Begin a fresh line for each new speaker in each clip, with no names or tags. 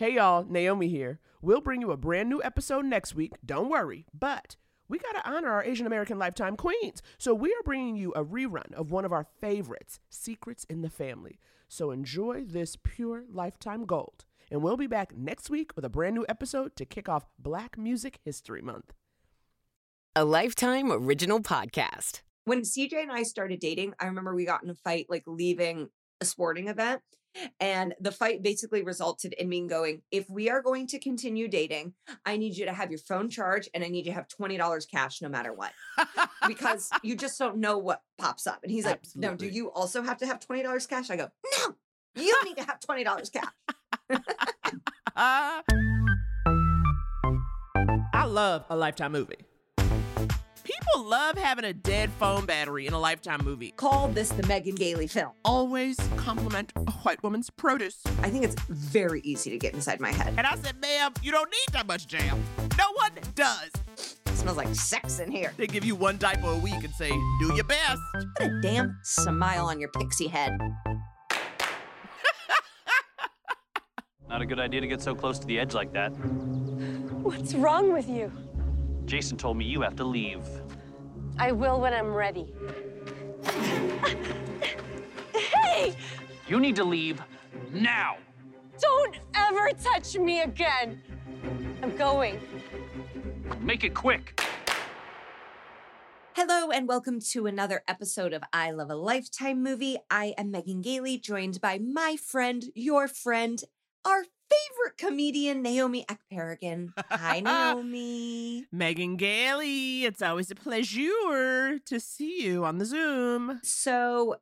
Hey y'all, Naomi here. We'll bring you a brand new episode next week, don't worry. But we gotta honor our Asian American Lifetime Queens. So we are bringing you a rerun of one of our favorites, Secrets in the Family. So enjoy this pure Lifetime gold. And we'll be back next week with a brand new episode to kick off Black Music History Month.
A Lifetime Original Podcast.
When CJ and I started dating, I remember we got in a fight like leaving a sporting event. And the fight basically resulted in me going, if we are going to continue dating, I need you to have your phone charged and I need you to have $20 cash no matter what. because you just don't know what pops up. And he's like, no, do you also have to have $20 cash? I go, no, you need to have $20 cash.
I love a Lifetime movie. People love having a dead phone battery in a Lifetime movie.
Call this the Megan Gailey film.
Always compliment a white woman's produce.
I think it's very easy to get inside my head.
And I said, ma'am, you don't need that much jam. No one does.
It smells like sex in here.
They give you one diaper a week and say, do your best.
Put a damn smile on your pixie head.
Not a good idea to get so close to the edge like that.
What's wrong with you?
Jason told me you have to leave.
I will when I'm ready. hey!
You need to leave now.
Don't ever touch me again! I'm going.
Make it quick.
Hello, and welcome to another episode of I Love a Lifetime movie. I am Megan Gailey, joined by my friend, your friend, our favorite comedian, Naomi Ekperigan. Hi, Naomi.
Megan Gailey, it's always a pleasure to see you on the Zoom.
So,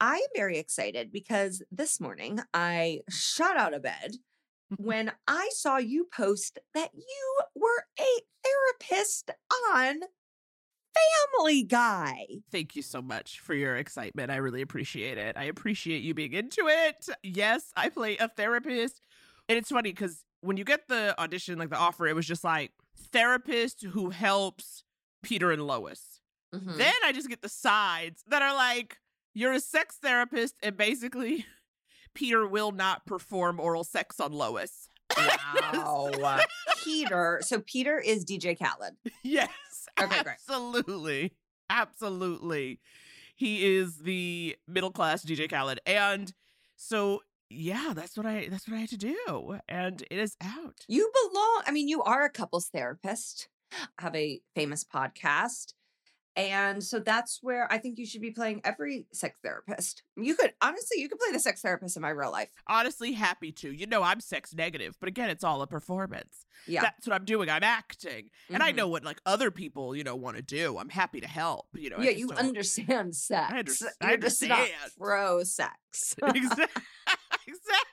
I am very excited because this morning I shot out of bed when I saw you post that you were a therapist on Family Guy.
Thank you so much for your excitement. I really appreciate it. I appreciate you being into it. Yes, I play a therapist. And it's funny because when you get the audition, like the offer, it was just like therapist who helps Peter and Lois.
Mhm.
Then I just get the sides that are like, you're a sex therapist, and basically, Peter will not perform oral sex on Lois.
Wow. Peter. So Peter is DJ Khaled.
yes.
Okay, great.
absolutely. Absolutely. He is the middle class DJ Khaled. And so yeah, that's what I that's what I had to do. And it is out.
You belong. I mean, you are a couples therapist, have a famous podcast. And so that's where I think you should be playing every sex therapist. You could honestly, you could play the sex therapist in my real life.
Honestly, happy to. You know, I'm sex negative, but again, it's all a performance.
Yeah.
That's what I'm doing. I'm acting. And I
Mhm.
know what like other people, you know, want to do. I'm happy to help. You know,
yeah, you
don't-
understand sex.
I
You're just not
understand.
pro sex.
Exact-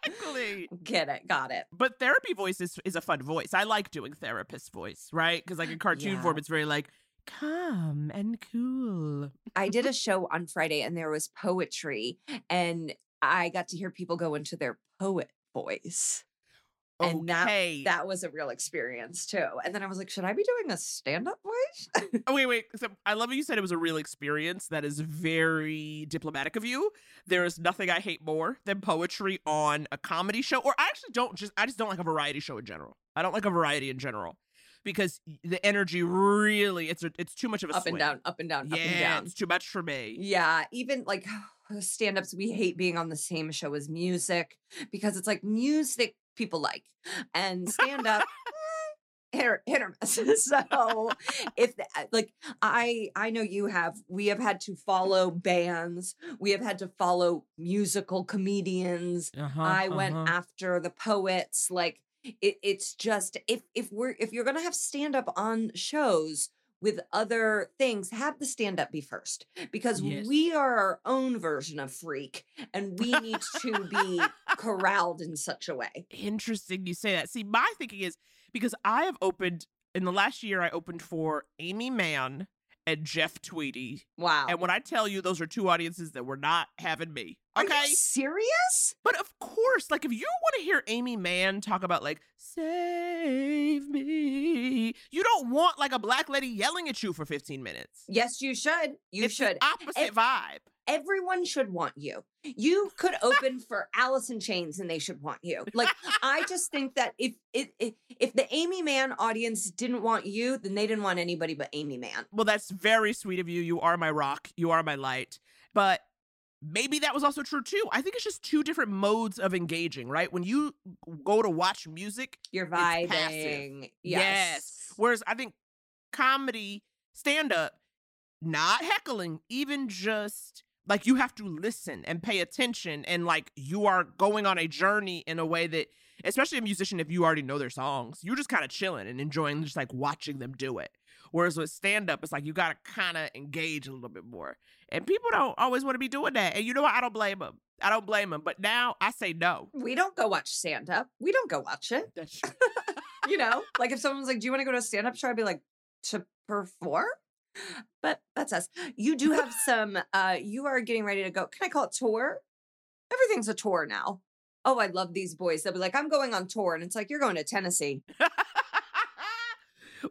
exactly.
Get it? Got it.
But therapy voice is, is a fun voice. I like doing therapist voice, right? Because like in cartoon
Yeah.
form, it's very like calm and cool.
I did a show on Friday and there was poetry, and I got to hear people go into their poet voice. And that-
okay.
That was a real experience too. And then I was like, should I be doing a stand up voice?
oh, wait, wait. So I love you said it was a real experience. That is very diplomatic of you. There is nothing I hate more than poetry on a comedy show. Or I actually don't just I just don't like a variety show in general. I don't like a variety in general. Because the energy really it's a, it's too much of a
up and down, up and down,
Yeah,
up and down.
it's too much for me.
Yeah, even like stand ups, we hate being on the same show as music because it's like music people like and stand up. Hit or, hit or miss. So if the- uh, like I I know you have we have had to follow bands we have had to follow musical comedians
Uh-huh,
I went
uh-huh.
after the poets. Like it, it's just if if we're if you're gonna have stand up on shows with other things, have the stand up be first because
Yes.
we are our own version of freak and we need to be corralled in such a way.
Interesting you say that. See, my thinking is because I have opened in the last year, I opened for Aimee Mann and Jeff Tweedy.
Wow.
And when I tell you those are two audiences that were not having me.
Are you serious?
But of course, like if you want to hear Aimee Mann talk about like save me. You don't want like a black lady yelling at you for 15 minutes.
Yes, you should. You
it's
should.
The opposite
Ev-
vibe.
Everyone should want you. You could open for Alice in Chains and they should want you. Like I just think that if if if, if the Aimee Mann audience didn't want you, then they didn't want anybody but Aimee Mann.
Well, that's very sweet of you. You are my rock. You are my light. But maybe that was also true too. I think it's just two different modes of engaging, right? When you go to watch music,
You're vibing.
Yes.
Yes.
whereas I think comedy, stand up, not heckling, even just like you have to listen and pay attention and like you are going on a journey in a way that especially a musician if you already know their songs you're just kind of chilling and enjoying just like watching them do it whereas with stand up it's like you got to kind of engage a little bit more and people don't always want to be doing that and you know what i don't blame them i don't blame them but now i say no
We don't go watch stand up. We don't go watch it.
that's
You know, like if someone's like, "Do you want to go to a stand up show?" I'd be like, "To perform." But that's us. You do have some. uh You are getting ready to go. Can I call it tour? Everything's a tour now. Oh, I love these boys. They'll be like, "I'm going on tour," and it's like you're going to Tennessee.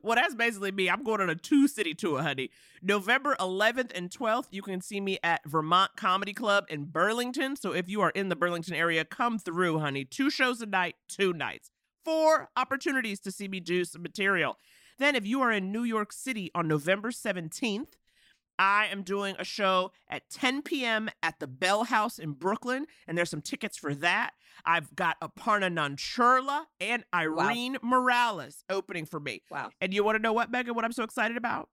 well, that's basically me. I'm going on a two city tour, honey. November 11th and 12th, you can see me at Vermont Comedy Club in Burlington. So if you are in the Burlington area, come through, honey. Two shows a night, two nights. Four opportunities to see me do some material. Then, if you are in New York City on November 17th, I am doing a show at 10 p.m. at the Bell House in Brooklyn, and there's some tickets for that. I've got Aparna Nancherla and Irene Morales opening for me.
Wow.
And you want to know what, Megan? What I'm so excited about?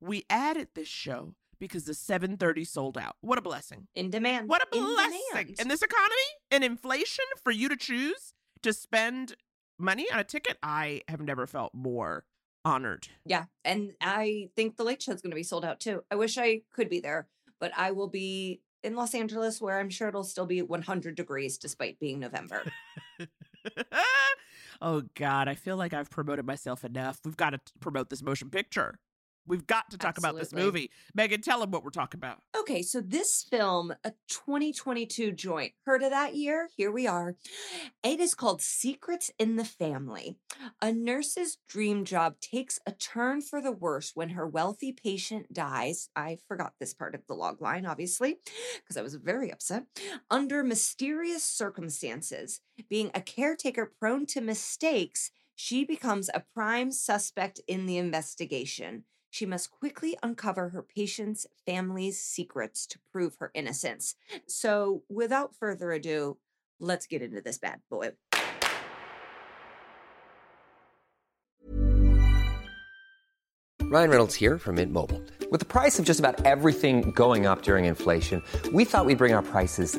We added this show because the 7:30 sold out. What a blessing!
In demand.
What a
In
blessing!
demand.
In this economy and inflation, for you to choose to spend money on a ticket, I have never felt more honored.
Yeah. And I think the late show is going to be sold out too. I wish I could be there, but I will be in Los Angeles where I'm sure it'll still be 100 degrees despite being November.
oh God, I feel like I've promoted myself enough. We've got to promote this motion picture. We've got to talk about this movie. Megan, tell them what we're talking about.
Okay, so this film, a 2022 joint, heard of that year? Here we are. It is called Secrets in the Family. A nurse's dream job takes a turn for the worse when her wealthy patient dies. I forgot this part of the log line, obviously, because I was very upset. Under mysterious circumstances, being a caretaker prone to mistakes, she becomes a prime suspect in the investigation. She must quickly uncover her patient's family's secrets to prove her innocence. So, without further ado, let's get into this bad boy.
Ryan Reynolds here from Mint Mobile. With the price of just about everything going up during inflation, we thought we'd bring our prices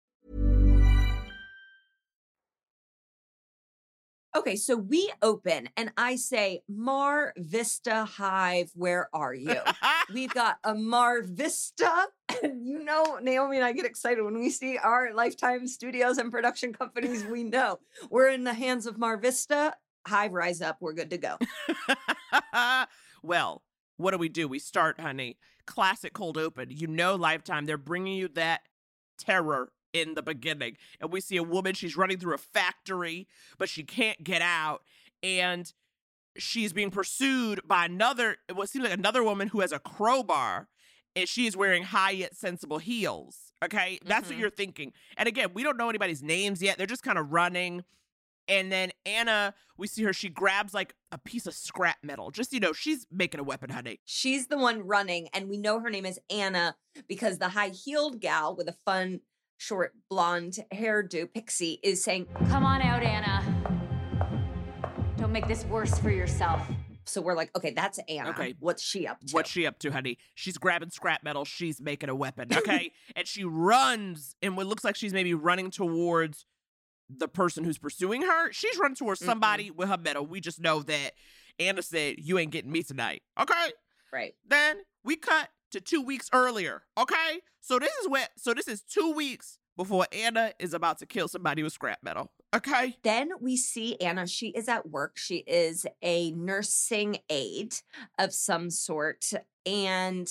Okay, so we open and I say, Mar Vista Hive, where are you? We've got a Mar Vista. And you know, Naomi and I get excited when we see our Lifetime studios and production companies. We know we're in the hands of Mar Vista. Hive, rise up. We're good to go.
well, what do we do? We start, honey. Classic cold open. You know, Lifetime, they're bringing you that terror in the beginning. And we see a woman, she's running through a factory, but she can't get out. And she's being pursued by another, what seems like another woman who has a crowbar. And she is wearing high yet sensible heels. Okay. That's what
Mhm.
you're thinking. And again, we don't know anybody's names yet. They're just kind of running. And then Ana, we see her, she grabs like a piece of scrap metal. Just, you know, she's making a weapon, honey.
She's the one running, and we know her name is Ana because the high heeled gal with a fun, short blonde hairdo, Pixie, is saying,
Come on out, Ana. Don't make this worse for yourself.
So we're like, okay, that's Ana.
Okay.
What's she up to?
What's she up to, honey? She's grabbing scrap metal. She's making a weapon, okay? and she runs, and what looks like she's maybe running towards the person who's pursuing her. She's running towards
Mm-mm.
somebody with her metal. We just know that Ana said, You ain't getting me tonight, okay?
Right.
Then we cut to two weeks earlier. Okay, so this is what. So this is two weeks before Ana is about to kill somebody with scrap metal. Okay.
Then we see Ana. She is at work. She is a nursing aide of some sort. And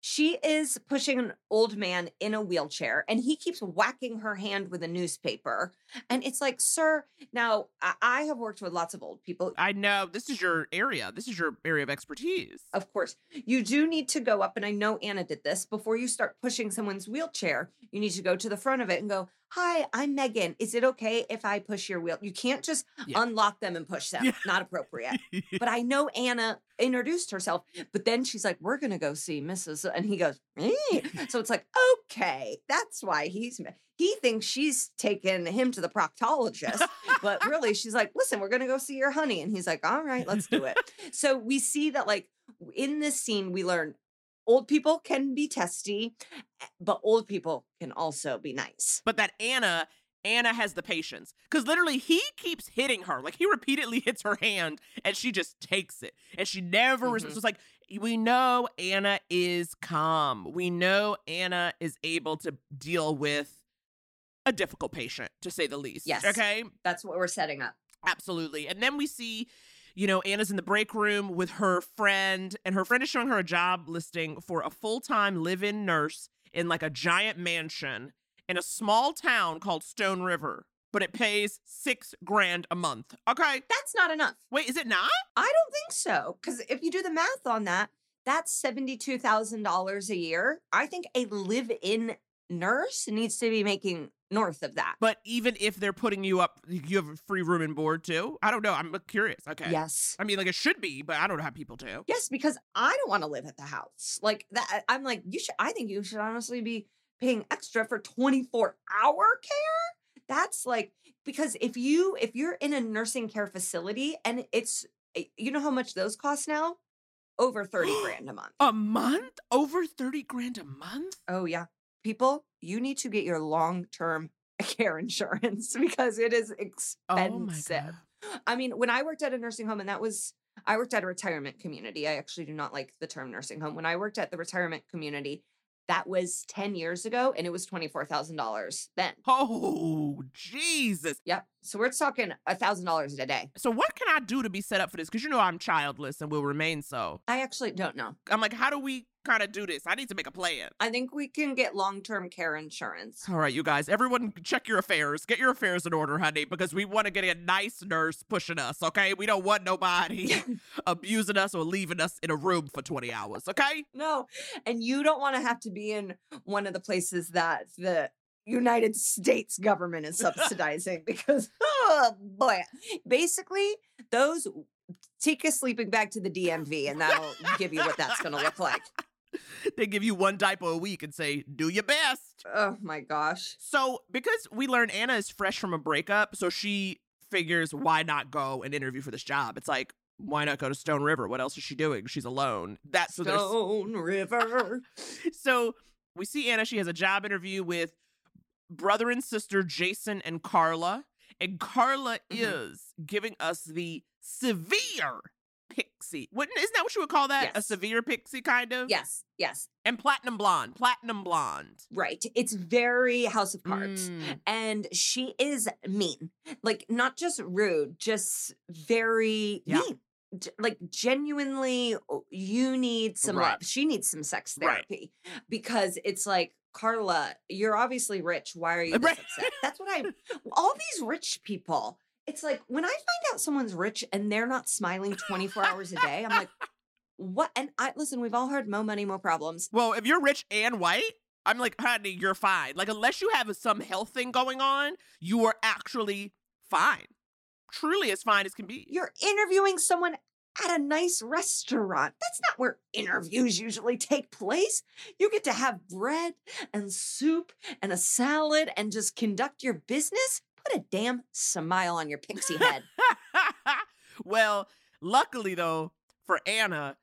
she is pushing an old man in a wheelchair and he keeps whacking her hand with a newspaper. And it's like, sir, now I, have worked with lots of old people.
I know this is your area. This is your area of expertise.
Of course, you do need to go up, and I know Ana did this before you start pushing someone's wheelchair. You need to go to the front of it and go, Hi, I'm Megan. Is it okay if I push your wheel? You can't just
Yeah.
unlock them and push them.
Yeah.
Not appropriate. but I know Ana introduced herself, but then she's like, We're going to go see Mrs. And he goes, "Eh." So it's like, Okay, that's why he's, he thinks she's taken him to the proctologist. but really, she's like, Listen, we're going to go see your honey. And he's like, All right, let's do it. so we see that, like, in this scene, we learn old people can be testy, eh, but old people can also be nice.
but that Ana, Ana has the patience. Because literally, he keeps hitting her. Like, he repeatedly hits her hand and she just takes it. And she never
Mhm.
responds. It's like, we know Ana is calm. We know Ana is able to deal with a difficult patient, to say the least.
Yes.
Okay.
That's what we're setting up.
Absolutely. And then we see, you know, Ana's in the break room with her friend, and her friend is showing her a job listing for a full time live in nurse in like a giant mansion in a small town called Stone River, but it pays six grand a month. Okay.
That's not enough.
Wait, is it not?
I don't think so. Because if you do the math on that, that's $72,000 a year. I think a live in nurse needs to be making north of that.
But even if they're putting you up, you have a free room and board too? I don't know. I'm curious. Okay.
Yes.
I mean, like it should be, but I don't know how people do.
Yes, because I don't want to live at the house. Like that I'm like you should I think you should honestly be paying extra for 24 hour care. That's like because if you if you're in a nursing care facility and it's eh, you know how much those cost now? Over 30 grand a month.
A month? Over 30 grand a month?
Oh yeah. People, you need to get your long-term care insurance because it is
Oh
expensive.
God.
I mean, when I worked at a nursing home, and that was, I worked at a retirement community. I actually do not like the term nursing home. When I worked at the retirement community, that was 10 years ago, and it was $24,000 then.
Oh, Jesus.
Yep. So we're talking $1,000 a day.
So what can I do to be set up for this? Because you know I'm childless and will remain so.
I actually don't know.
I'm like, how do we kind of do this? I need to make a plan.
I think we can get long term care insurance.
All right, you guys, everyone check your affairs. Get your affairs in order, honey, because we want to get a nice nurse pushing us, okay? We don't want nobody abusing us or leaving us in a room for 20 hours, okay?
No. And you don't want to have to be in one of the places that the United States government is subsidizing because, oh boy, basically, those take a sleeping bag to the DMV and that'll give you what that's going to look like.
They give you one diaper a week and say, do your best.
Oh my gosh.
So, because we learn Ana is fresh from a breakup, so she figures why not go and interview for this job? It's like, why not go to Stone River? What else is she doing? She's alone. That's so
Stone River.
so we see Ana. She has a job interview with brother and sister Jason and Carla, and Carla
Mhm.
is giving us the severe pixie. Wouldn't isn't that what you would call that? A severe pixie, kind of.
Yes, yes,
And platinum blonde, platinum blonde.
right. It's very House of Cards.
Mm.
And she is mean. Like, not just rude, just very
Yeah.
mean. Like, genuinely, oh, you need some
Right.
love. She needs some sex
Right.
therapy because it's like, Carla, you're obviously rich. Why are you
Right.
upset? That's what I, all these rich people, it's like when I find out someone's rich and they're not smiling 24 hours a day, I'm like, what? And I, listen, we've all heard more money, more problems.
Well, if you're rich and white, I'm like, honey, you're fine. Like, unless you have some health thing going on, you are actually fine. Truly as fine as can be.
You're interviewing someone at a nice restaurant. That's not where interviews usually take place. You get to have bread and soup and a salad and just conduct your business. Put a damn smile on your pixie head.
well, luckily though, for Ana,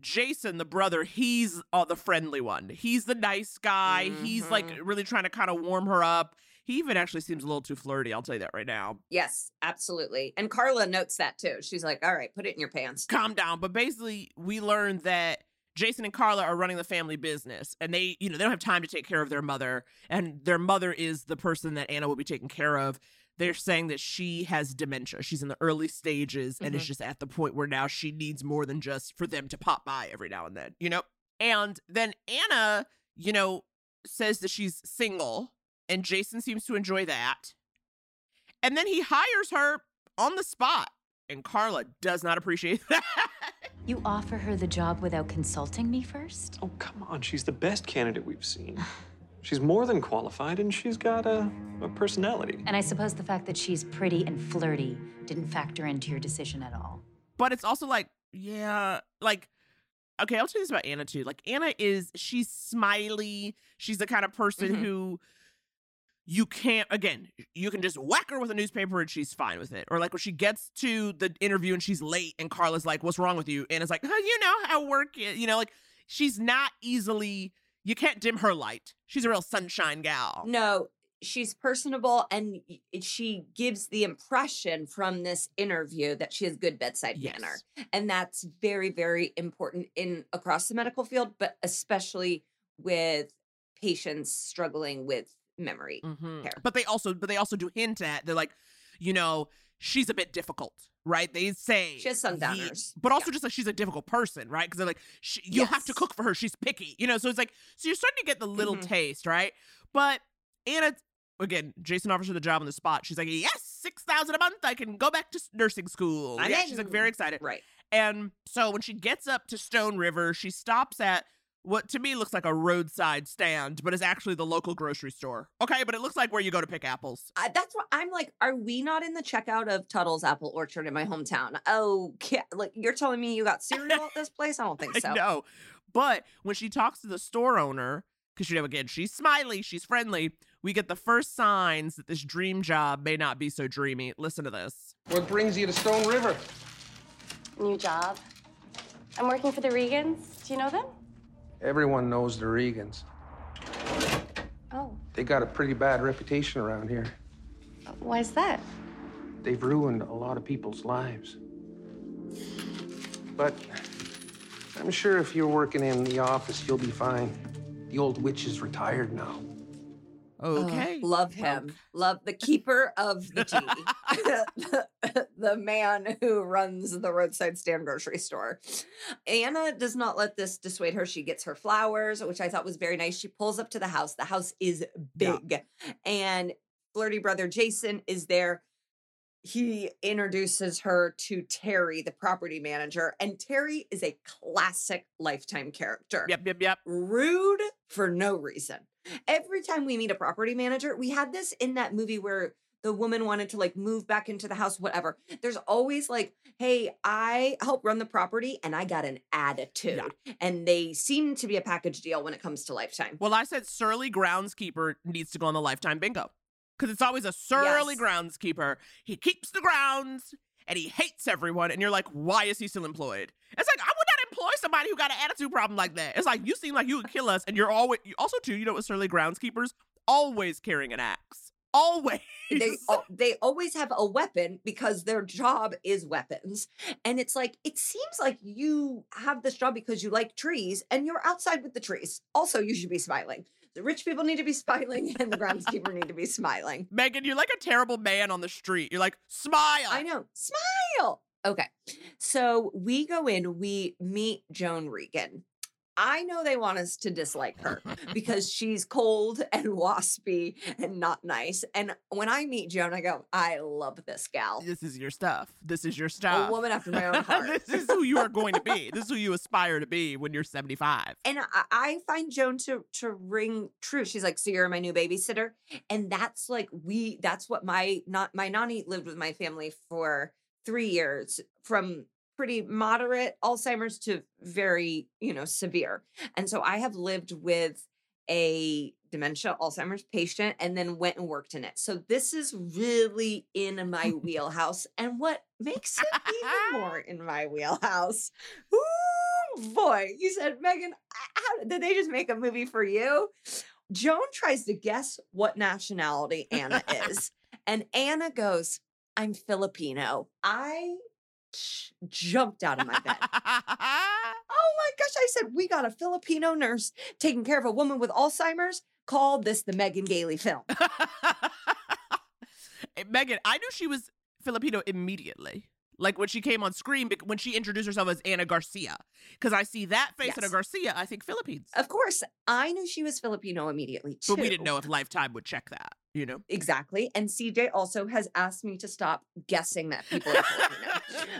Jason, the brother, he's uh, the friendly one. He's the nice guy. He's like
Mhm.
really trying to kind of warm her up. He even actually seems a little too flirty. I'll tell you that right now.
yes, absolutely. And Carla notes that too. She's like, all right, put it in your pants.
Calm down. But basically, we learned that Jason and Carla are running the family business and they, you know, they don't have time to take care of their mother. And their mother is the person that Ana will be taking care of. They're saying that she has dementia. She's in the early stages and is
Mhm.
just at the point where now she needs more than just for them to pop by every now and then, you know? And then Ana, you know, says that she's single and Jason seems to enjoy that. And then he hires her on the spot. And Carla does not appreciate that.
You offer her the job without consulting me first?
Oh, come on. She's the best candidate we've seen. She's more than qualified, and she's got a, a personality.
And I suppose the fact that she's pretty and flirty didn't factor into your decision at all.
but it's also like, yeah, like, okay, I'll tell you this about Ana too. Like, Ana is, she's smiley. She's the kind of person
Mhm.
who you can't, again, you can just whack her with a newspaper and she's fine with it. Or like when she gets to the interview and she's late and Carla's like, what's wrong with you? and it's like, oh, you know how work is. You know, like, she's not easily, you can't dim her light. She's a real sunshine gal.
No, she's personable and she gives the impression from this interview that she has good bedside
Yes.
manner. And that's very, very important in across the medical field, but especially with patients struggling with memory.
Mhm.
care.
But they also, but they also do hint at they're like, you know, she's a bit difficult, right? They say
She has
the-
sundowners.
but also just like she's a difficult person, right? Because they're like, she, you have to cook for her. She's picky, you know. So it's like, so you're starting to get the little
Mhm.
taste, right? But Ana, again, Jason offers her the job on the spot. She's like, yes, six thousand a month. I can go back to nursing school.
I'm
yeah, she's like very excited.
Right.
And so when she gets up to Stone River, she stops at what to me looks like a roadside stand, but is actually the local grocery store. Okay, but it looks like where you go to pick apples.
I, that's what I'm like. Are we not in the checkout of Tuttle's Apple Orchard in my hometown? Oh, like you're telling me you got cereal at this place? I don't think so.
I know. But when she talks to the store owner, because you know, again, she's smiley, she's friendly, we get the first signs that this dream job may not be so dreamy. Listen to this.
What brings you to Stone River?
New job. I'm working for the Regans. Do you know them?
Everyone knows the Regans.
Oh,
They got a pretty bad reputation around here.
Why is that?
They've ruined a lot of people's lives. But I'm sure if you're working in the office, you'll be fine. The old witch is retired now.
Oh,
Okay.
love him. Love the keeper of the tea. the man who runs the roadside stand grocery store. Ana does not let this dissuade her. She gets her flowers, which I thought was very nice. She pulls up to the house. The house is
Yeah.
big. And flirty brother Jason is there. He introduces her to Terry, the property manager. And Terry is a classic lifetime character
Yep, yep, yep.
rude for no reason. Every time we meet a property manager, we had this in that movie where the woman wanted to like move back into the house, whatever. There's always like, hey, I help run the property and I got an attitude. Yeah. And they seem to be a package deal when it comes to Lifetime.
Well, I said surly groundskeeper needs to go on the lifetime bingo. Because it's always a surly
Yes.
groundskeeper. He keeps the grounds and he hates everyone. And you're like, why is he still employed? It's like, I would not employ somebody who got an attitude problem like that. It's like, you seem like you would kill us. And you're always, also, too, you know what surly groundskeepers? Always carrying an axe. Always.
They they always have a weapon because their job is weapons. And it's like it seems like you have this job because you like trees and you're outside with the trees. Also, you should be smiling. The rich people need to be smiling and the groundskeeper need to be smiling.
Megan, you're like a terrible man on the street. You're like, smile.
I know. Smile. Okay. So we go in, we meet Joan Regan. I know they want us to dislike her because she's cold and waspy and not nice. And when I meet Joan, I go, I love this gal.
This is your stuff. This is your stuff.
A woman after my own heart.
this is who you are going to be. This is who you aspire to be when you're 75.
and I, I find Joan to to ring true. She's like, "So you're my new babysitter," and that's like we. That's what my not my nanny lived with my family for three years, from pretty moderate Alzheimer's to very you know severe, and so I have lived with a dementia Alzheimer's patient and then went and worked in it. So this is really in my wheelhouse. And what makes it even more in my wheelhouse? Ooh, boy, you said, Megan, how, did they just make a movie for you? Joan tries to guess what nationality Ana is. and Ana goes, I'm Filipino. I jumped out of my bed. oh my gosh. I said, we got a Filipino nurse taking care of a woman with Alzheimer's. Call this the Megan Gailey film.
Eh, Megan, I knew she was Filipino immediately. Like when she came on screen, when she introduced herself as Ana Garcia. Because I see that face, Ana
Yes.
Garcia, I think Philippines.
Of course, I knew she was Filipino immediately too.
But we didn't know if Lifetime would check that, you know?
Exactly. And CJ also has asked me to stop guessing that people are Filipino.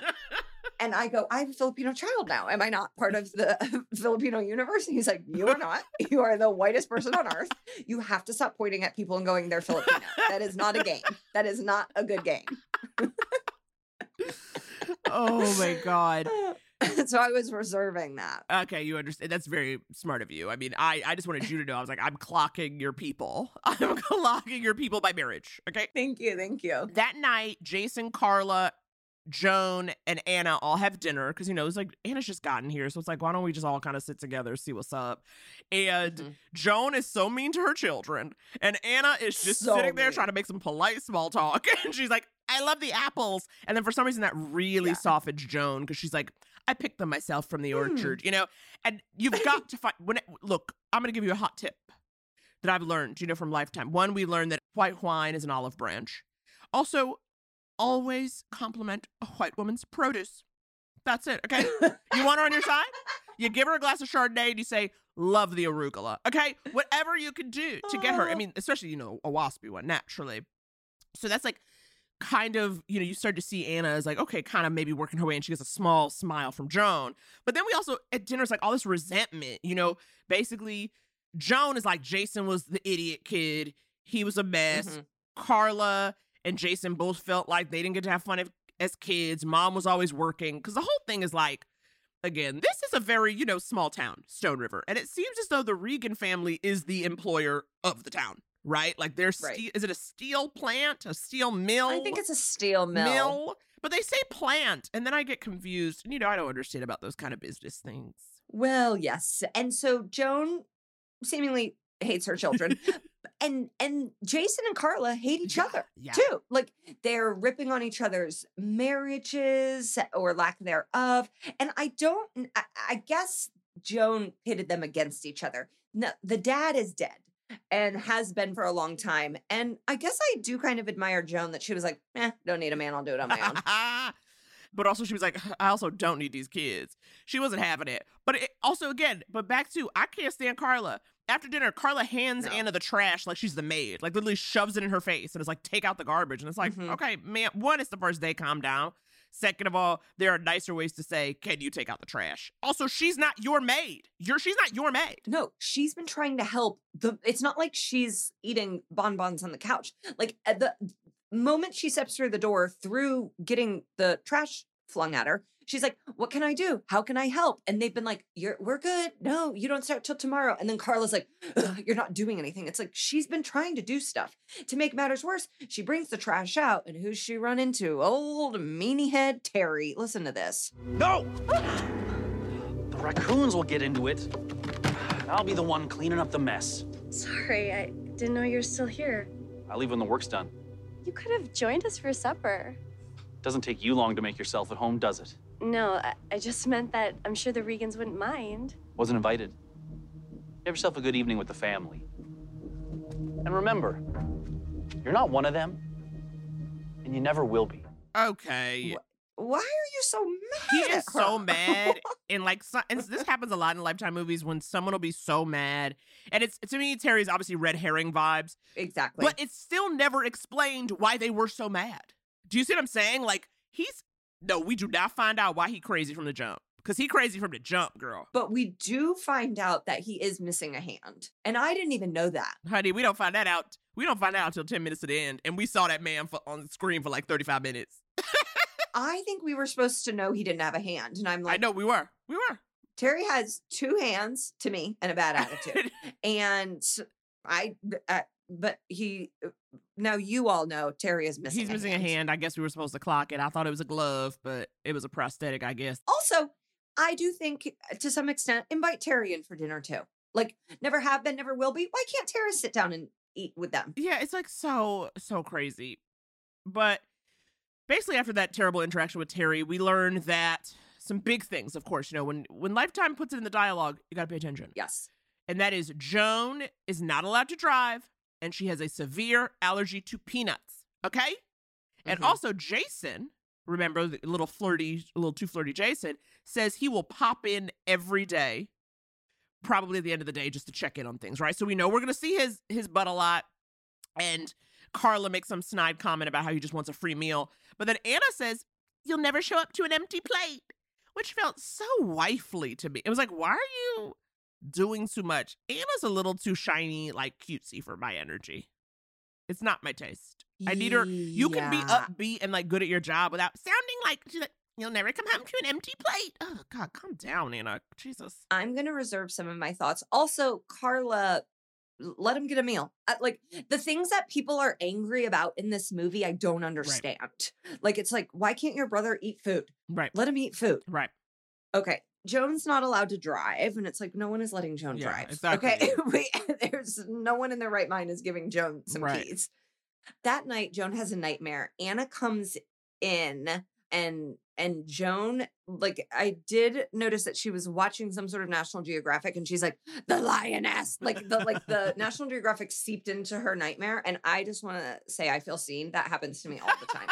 and I go, I have a Filipino child now. Am I not part of the Filipino universe? And he's like, You are not. You are the whitest person on earth. You have to stop pointing at people and going, They're Filipino. That is not a game. That is not a good game.
oh my God.
so I was reserving that.
Okay, you understand. That's very smart of you. I mean, I, I just wanted you to know. I was like, I'm clocking your people. I'm clocking your people by marriage. Okay.
Thank you. Thank you.
That night, Jason, Carla, Joan, and Ana all have dinner because, you know, it's like Ana's just gotten here. So it's like, why don't we just all kind of sit together, see what's up? And
Mm-hmm.
Joan is so mean to her children. And Ana is just
So
sitting there
mean.
trying to make some polite small talk. And she's like, I love the apples. And then for some reason, that really
Yeah.
softens Joan because she's like, I picked them myself from the
Hmm.
orchard, you know? And you've got to find, when it, look, I'm going to give you a hot tip that I've learned, you know, from Lifetime. One, we learned that white wine is an olive branch. Also, always compliment a white woman's produce. That's it, okay? you want her on your side? You give her a glass of Chardonnay and you say, love the arugula, okay? Whatever you can do to get her. I mean, especially, you know, a waspy one, naturally. So that's like kind of, you know, you start to see Ana as like, okay, kind of maybe working her way and she gets a small smile from Joan. But then we also, at dinner, it's like all this resentment, you know, basically, Joan is like, Jason was the idiot kid. He was a mess.
Mhm.
Carla and Jason both felt like they didn't get to have fun as- as kids. Mom was always working. Because the whole thing is like, again, this is a very, you know, small town, Stone River. And it seems as though the Regan family is the employer of the town, right? Like there's,
Right.
ste- is it a steel plant, a steel mill?
I think it's a steel mill.
But they say plant. And then I get confused. And, you know, I don't understand about those kind of business things.
Well, yes. And so Joan seemingly hates her children. and and Jason and Carla hate each
Yeah,
other
yeah.
too. Like they're ripping on each other's marriages or lack thereof. And I don't I, I guess Joan pitted them against each other. No, the dad is dead and has been for a long time. And I guess I do kind of admire Joan that she was like, eh, don't need a man, I'll do it on my own.
but also she was like, I also don't need these kids. She wasn't having it. But it, also again, but back to I can't stand Carla. After dinner, Carla hands
No.
Ana the trash like she's the maid, like literally shoves it in her face and is like, take out the garbage. And it's like,
Mhm.
okay, man, one, it's the first day, calm down. Second of all, there are nicer ways to say, can you take out the trash? Also, she's not your maid. You're she's not your maid.
No, she's been trying to help. The it's not like she's eating bonbons on the couch. Like the moment she steps through the door through getting the trash flung at her, she's like, "What can I do? How can I help?" And they've been like, "You're we're good. No, you don't start till tomorrow." And then Carla's like, "You're not doing anything." It's like she's been trying to do stuff. To make matters worse, she brings the trash out, and who's she run into? Old meanie head Terry. Listen to this.
No! The raccoons will get into it. I'll be the one cleaning up the mess.
Sorry, I didn't know you were still here.
I'll leave when the work's done.
You could have joined us for supper.
Doesn't take you long to make yourself at home, does it?
No, I, I just meant that I'm sure the Regans wouldn't mind.
Wasn't invited. Have yourself a good evening with the family. And remember, you're not one of them, and you never will be.
Okay.
Why are you so mad?
he
at
is so mad and like so, and this happens a lot in lifetime movies when someone will be so mad and it's to me terry's obviously red herring vibes
exactly.
but it's still never explained why they were so mad do you see what i'm saying like he's no we do not find out why he crazy from the jump because he crazy from the jump girl
But we do find out that he is missing a hand. And I didn't even know that.
honey we don't find that out we don't find out until 10 minutes to the end and we saw that man for, on the screen for like 35 minutes
I think we were supposed to know he didn't have a hand. And I'm like, i
know we were we were
Terry has two hands to me and a bad attitude. and I, uh, but he, now you all know Terry is missing
he's
a
missing
hand.
a hand i guess we were supposed to clock it i thought it was a glove but it was a prosthetic i guess
Also, I do think uh, to some extent, invite Terry in for dinner too. Like, never have been, never will be. Why can't Terry sit down and eat with them?
Yeah, it's like so so crazy. But basically after that terrible interaction with Terry, we learned that some big things, of course, you know, when when Lifetime puts it in the dialogue, you got to pay attention.
Yes.
And that is Joan is not allowed to drive and she has a severe allergy to peanuts. Okay? And
Mhm.
also Jason, remember the little flirty, a little too flirty Jason, says he will pop in every day, probably at the end of the day, just to check in on things, right? So we know we're gonna see his his butt a lot. And Carla makes some snide comment about how he just wants a free meal. But then Ana says, You'll never show up to an empty plate, which felt so wifely to me. It was like, why are you doing too much? Ana's a little too shiny, like cutesy for my energy. It's not my taste. I need her. You can be upbeat and like good at your job without sounding like she's like, you'll never come home to an empty plate. Oh God, calm down, Ana. Jesus.
I'm going to reserve some of my thoughts. Also, Carla, let him get a meal. Like the things that people are angry about in this movie, I don't understand. Like, it's like, why can't your brother eat food?
Right.
Let him eat food.
Right.
Okay. Joan's not allowed to drive, and it's like no one is letting Joan
Yeah,
drive.
exactly.
Okay, we, there's no one in their right mind is giving Joan some
Right.
keys. That night, Joan has a nightmare. Ana comes in, and and Joan, like I did notice that she was watching some sort of National Geographic, and she's like the lioness, like the like the National Geographic seeped into her nightmare, and I just want to say I feel seen. That happens to me all the time.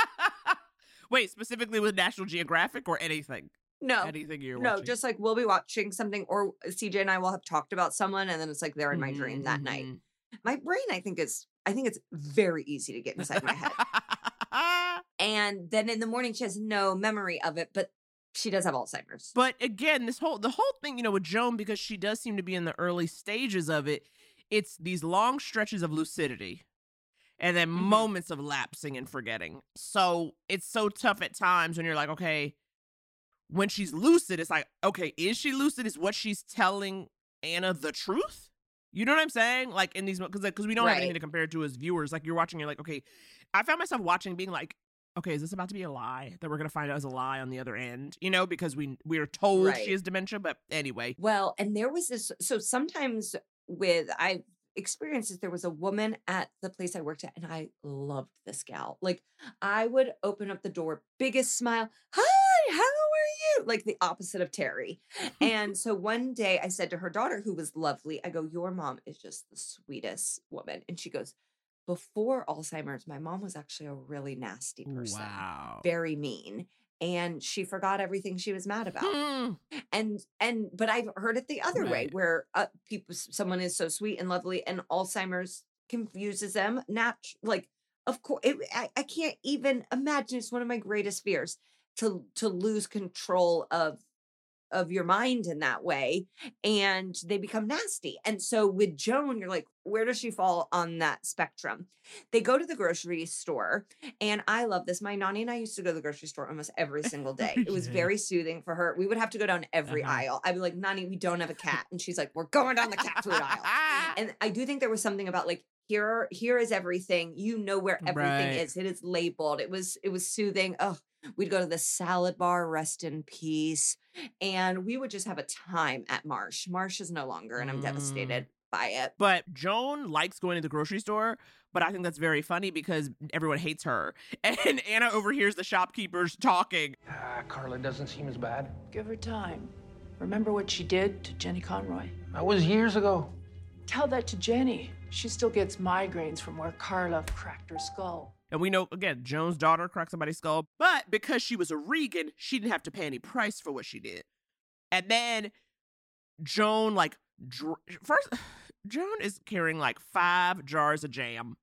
Wait, specifically with National Geographic or anything?
No,
Anything you're
no,
watching?
just like we'll be watching something, or CJ and I will have talked about someone, and then it's like they're in my dream that night.
Mhm.
My brain, I think, is I think it's very easy to get inside my head. And then in the morning, she has no memory of it, but she does have Alzheimer's.
But again, this whole the whole thing, you know, with Joan, because she does seem to be in the early stages of it, it's these long stretches of lucidity and then
Mhm.
moments of lapsing and forgetting. So it's so tough at times when you're like, okay, when she's lucid, it's like, okay, is she lucid? Is what she's telling Ana the truth? You know what I'm saying? Like in these because because we don't have anything to compare it to as viewers. Like you're watching, you're like, okay, I found myself watching, being like, okay, is this about to be a lie that we're gonna find out is a lie on the other end? You know, because we we are told
Right.
she has dementia, but anyway,
Well, and there was this. So sometimes with I've experienced this. There was a woman at the place I worked at, and I loved this gal. Like I would open up the door, biggest smile. Hi, Like the opposite of Terry. and so one day I said to her daughter, who was lovely, I go, Your mom is just the sweetest woman. And she goes, Before Alzheimer's, my mom was actually a really nasty person,
wow.
very mean. And she forgot everything she was mad about
Hmm.
and and but i've heard it the other way where uh, people someone is so sweet and lovely and alzheimer's confuses them nat like of course it, I, I can't even imagine it's one of my greatest fears to to lose control of of your mind in that way and they become nasty and so with joan you're like where does she fall on that spectrum they go to the grocery store and i love this my nanny and i used to go to the grocery store almost every single day it was very soothing for her we would have to go down every
Uh-huh.
aisle i'd be like nanny we don't have a cat and she's like we're going down the cat food aisle and i do think there was something about like here are, here is everything you know where everything
Right.
is it is labeled it was it was soothing oh we'd go to the salad bar rest in peace and we would just have a time at marsh marsh is no longer and i'm
Mm.
devastated by it
But Joan likes going to the grocery store, but I think that's very funny because everyone hates her. And Ana overhears the shopkeepers talking.
Ah, Carla doesn't seem as bad.
Give her time. Remember what she did to Jenny Conroy?
That was years ago.
Tell that to Jenny. She still gets migraines from where Carla cracked her skull.
And we know, again, Joan's daughter cracked somebody's skull, but because she was a Regan, she didn't have to pay any price for what she did. And then Joan, like, dr- first, Joan is carrying like five jars of jam.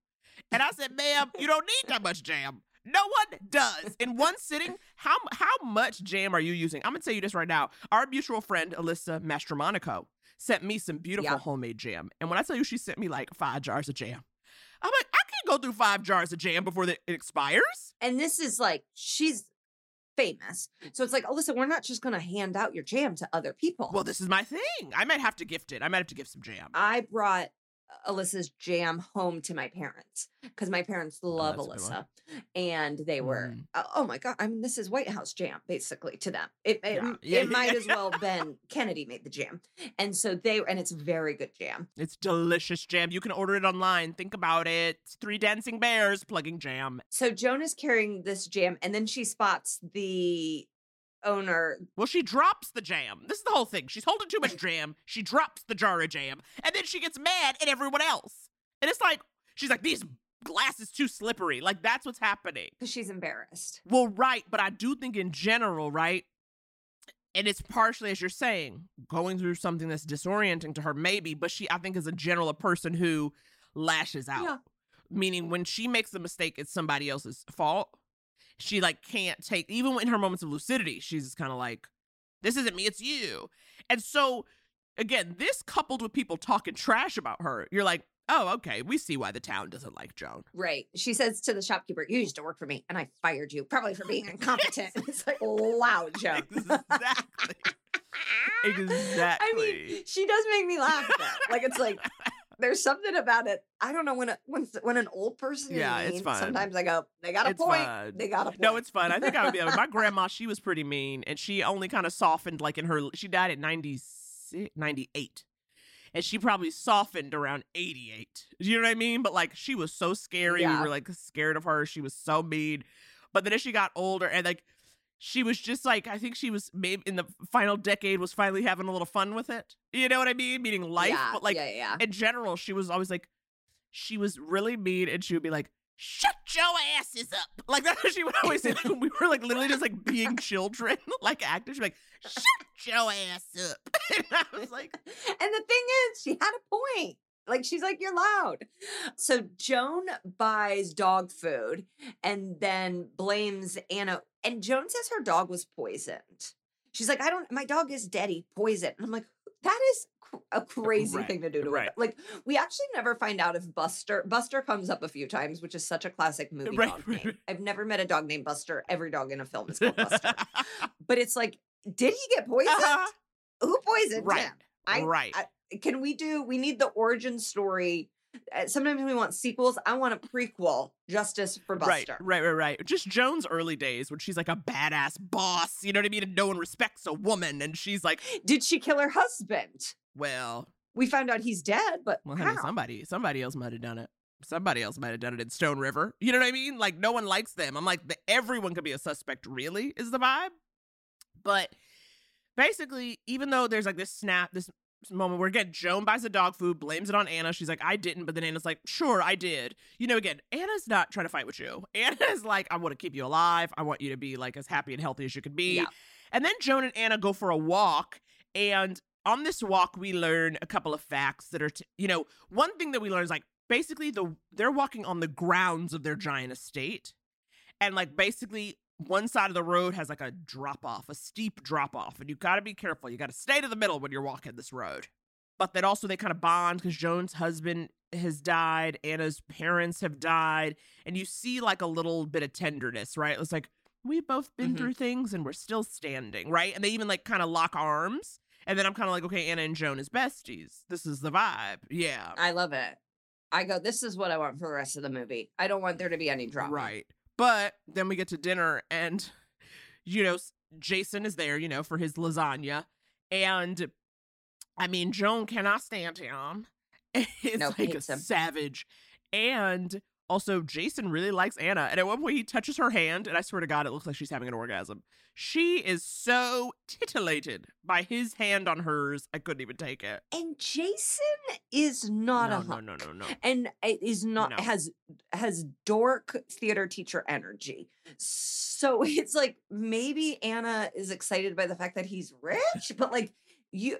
And I said, ma'am, you don't need that much jam. No one does. In one sitting, how how much jam are you using? I'm gonna tell you this right now. Our mutual friend Alyssa Mastromonaco sent me some beautiful
Yeah.
homemade jam. And when I tell you she sent me like five jars of jam, I'm like, I can't go through five jars of jam before the, it expires.
and this is like she's famous so it's like oh listen we're not just going to hand out your jam to other people
Well, this is my thing. I might have to gift it. I might have to give some jam.
I brought Alyssa's jam home to my parents because my parents love
Oh, good one.
Alyssa, and they were
Mm.
uh, oh my god! I mean, this is White House jam basically to them. It it,
Yeah.
it might as well been Kennedy made the jam, and so they and it's very good jam.
It's delicious jam. You can order it online. Think about it. It's three dancing bears plugging jam.
So Joan is carrying this jam, and then she spots the owner.
Well, she drops the jam. This is the whole thing. She's holding too much jam. She drops the jar of jam, and then she gets mad at everyone else. And it's like she's like, "These glass is too slippery." Like that's what's happening.
Because she's embarrassed.
Well, right, but I do think in general, right? And it's partially as you're saying, going through something that's disorienting to her, maybe, but she, I think, is a general a person who lashes out.
Yeah.
Meaning when she makes a mistake, it's somebody else's fault. She like can't take even in her moments of lucidity, she's just kind of like, This isn't me, it's you. And so again, this coupled with people talking trash about her, you're like, oh, okay, we see why the town doesn't like Joan.
Right. She says to the shopkeeper, You used to work for me, and I fired you, probably for being incompetent. it's like, wow, Joan.
Exactly. exactly.
I mean, she does make me laugh. Though. Like it's like there's something about it. I don't know when a, when when an old person. is
Yeah, it's
mean,
fun.
Sometimes I go, they got a
It's
point.
fun.
They got a point.
No, it's fun. I think I would be. My grandma, she was pretty mean, and she only kind of softened like in her. She died at 96, 98. and she probably softened around 88. You know what I mean? But like she was so scary.
Yeah.
We were like scared of her. She was so mean. But then as she got older and like she was just like I think she was maybe in the final decade was finally having a little fun with it. You know what I mean? Meaning life.
Yeah,
but like
yeah, yeah.
in general, she was always like she was really mean and she would be like, Shut your asses up. Like that's what she would always say. Like, when we were like literally just like being children, like actors. She'd be like, Shut your ass up. And I was like,
and the thing is, she had a point. Like she's like, you're loud. So Joan buys dog food and then blames Ana. And Joan says her dog was poisoned. She's like, I don't. My dog is deady, poisoned. And I'm like, that is a crazy
Right,
thing to do to
right.
Like we actually never find out if Buster Buster comes up a few times, which is such a classic movie
Right,
dog name. I've never met a dog named Buster. Every dog in a film is called Buster. but it's like, did he get poisoned?
Uh-huh.
Who poisoned
Right,
him? I,
right.
I- can we do? We need the origin story. Uh, Sometimes we want sequels. I want a prequel. Justice for
Right,
Buster.
right, right, right. Just Joan's early days when she's like a badass boss, you know what I mean? And no one respects a woman. And she's like,
Did she kill her husband?
well,
We found out he's dead, but
well, honey,
how?
somebody, somebody else might have done it. Somebody else might have done it in Stone River. You know what I mean? Like, no one likes them. I'm like, the, everyone could be a suspect, really, is the vibe. But basically, even though there's like this snap, this moment where again, Joan buys the dog food, blames it on Ana. She's like, I didn't. But then Ana's like, sure, I did. You know, again, Ana's not trying to fight with you. Ana's like, I want to keep you alive. I want you to be like as happy and healthy as you can be.
Yeah.
And then Joan and Ana go for a walk. And on this walk, we learn a couple of facts that are, t- you know, one thing that we learn is like basically the they're walking on the grounds of their giant estate. And like basically one side of the road has like a drop off, a steep drop off, and you got to be careful. You got to stay to the middle when you're walking this road. But then also they kind of bond because Joan's husband has died, Ana's parents have died, and you see like a little bit of tenderness, right? It's like we've both been
Mhm.
through things and we're still standing, right? And they even like kind of lock arms. And then I'm kind of like, okay, Ana and Joan is besties. This is the vibe. Yeah.
I love it. I go. This is what I want for the rest of the movie. I don't want there to be any drama.
Right. But then we get to dinner and you know, Jason is there, you know, for his lasagna. And I mean, Joan cannot stand him. It's like a
him.
savage. And also Jason really likes Ana. And at one point he touches her hand, and I swear to God, it looks like she's having an orgasm. She is so titillated by his hand on hers. I couldn't even take it.
And Jason is not
no,
a
no,
hunk.
no, no, no.
and it is not
No.
has has dork theater teacher energy. So it's like maybe Ana is excited by the fact that he's rich, but like you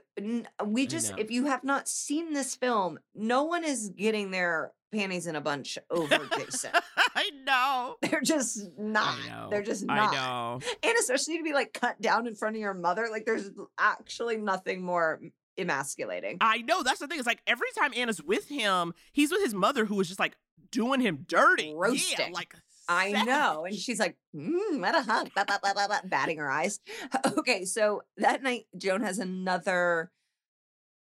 we just if you have not seen this film, no one is getting their panties in a bunch over Jason.
I know.
They're just not. They're just not.
I know.
And especially to be like cut down in front of your mother, like there's actually nothing more emasculating.
I know. That's the thing. It's like every time Ana's with him, he's with his mother who was just like doing him dirty. Yeah,
Roasting.
like
I know. And she's like, mm, what a hunk, blah, batting her eyes. Okay, so that night, Joan has another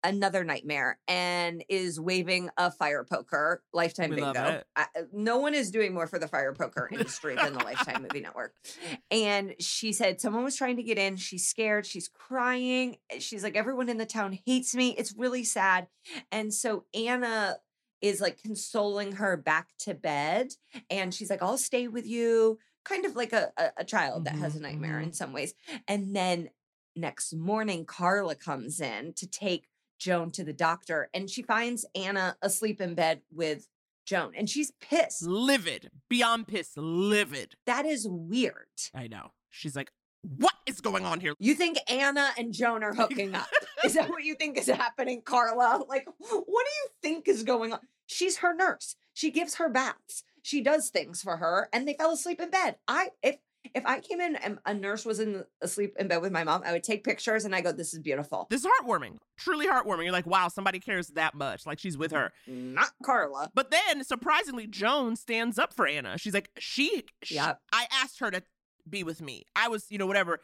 another nightmare and is waving a fire poker. Lifetime
We
bingo. I- uh, no one is doing more for the fire poker industry than the Lifetime Movie Network. And she said someone was trying to get in. She's scared. She's crying. Eh, she's like, everyone in the town hates me. It's really sad. And so Ana is like consoling her back to bed. And she's like, I'll stay with you. Kind of like a, a, a child that has mm-hmm, a nightmare in mm-hmm. some ways. And then next morning, Carla comes in to take Joan to the doctor and she finds Ana asleep in bed with Joan and she's pissed.
Livid. Beyond pissed. Livid.
That is weird.
I know. She's like, what is going on here?
You think Ana and Joan are hooking up? is that what you think is happening, Carla? Like, what do you think is going on? She's her nurse. She gives her baths. She does things for her, and they fell asleep in bed. I if if I came in and a nurse was in asleep in bed with my mom, I would take pictures and I go, "This is beautiful."
This is heartwarming. Truly heartwarming. You're like, wow, somebody cares that much. Like she's with her.
Not Carla.
But then, surprisingly, Joan stands up for Ana. She's like, she, sh-
Yep.
I asked her to be with me. I was, you know, whatever.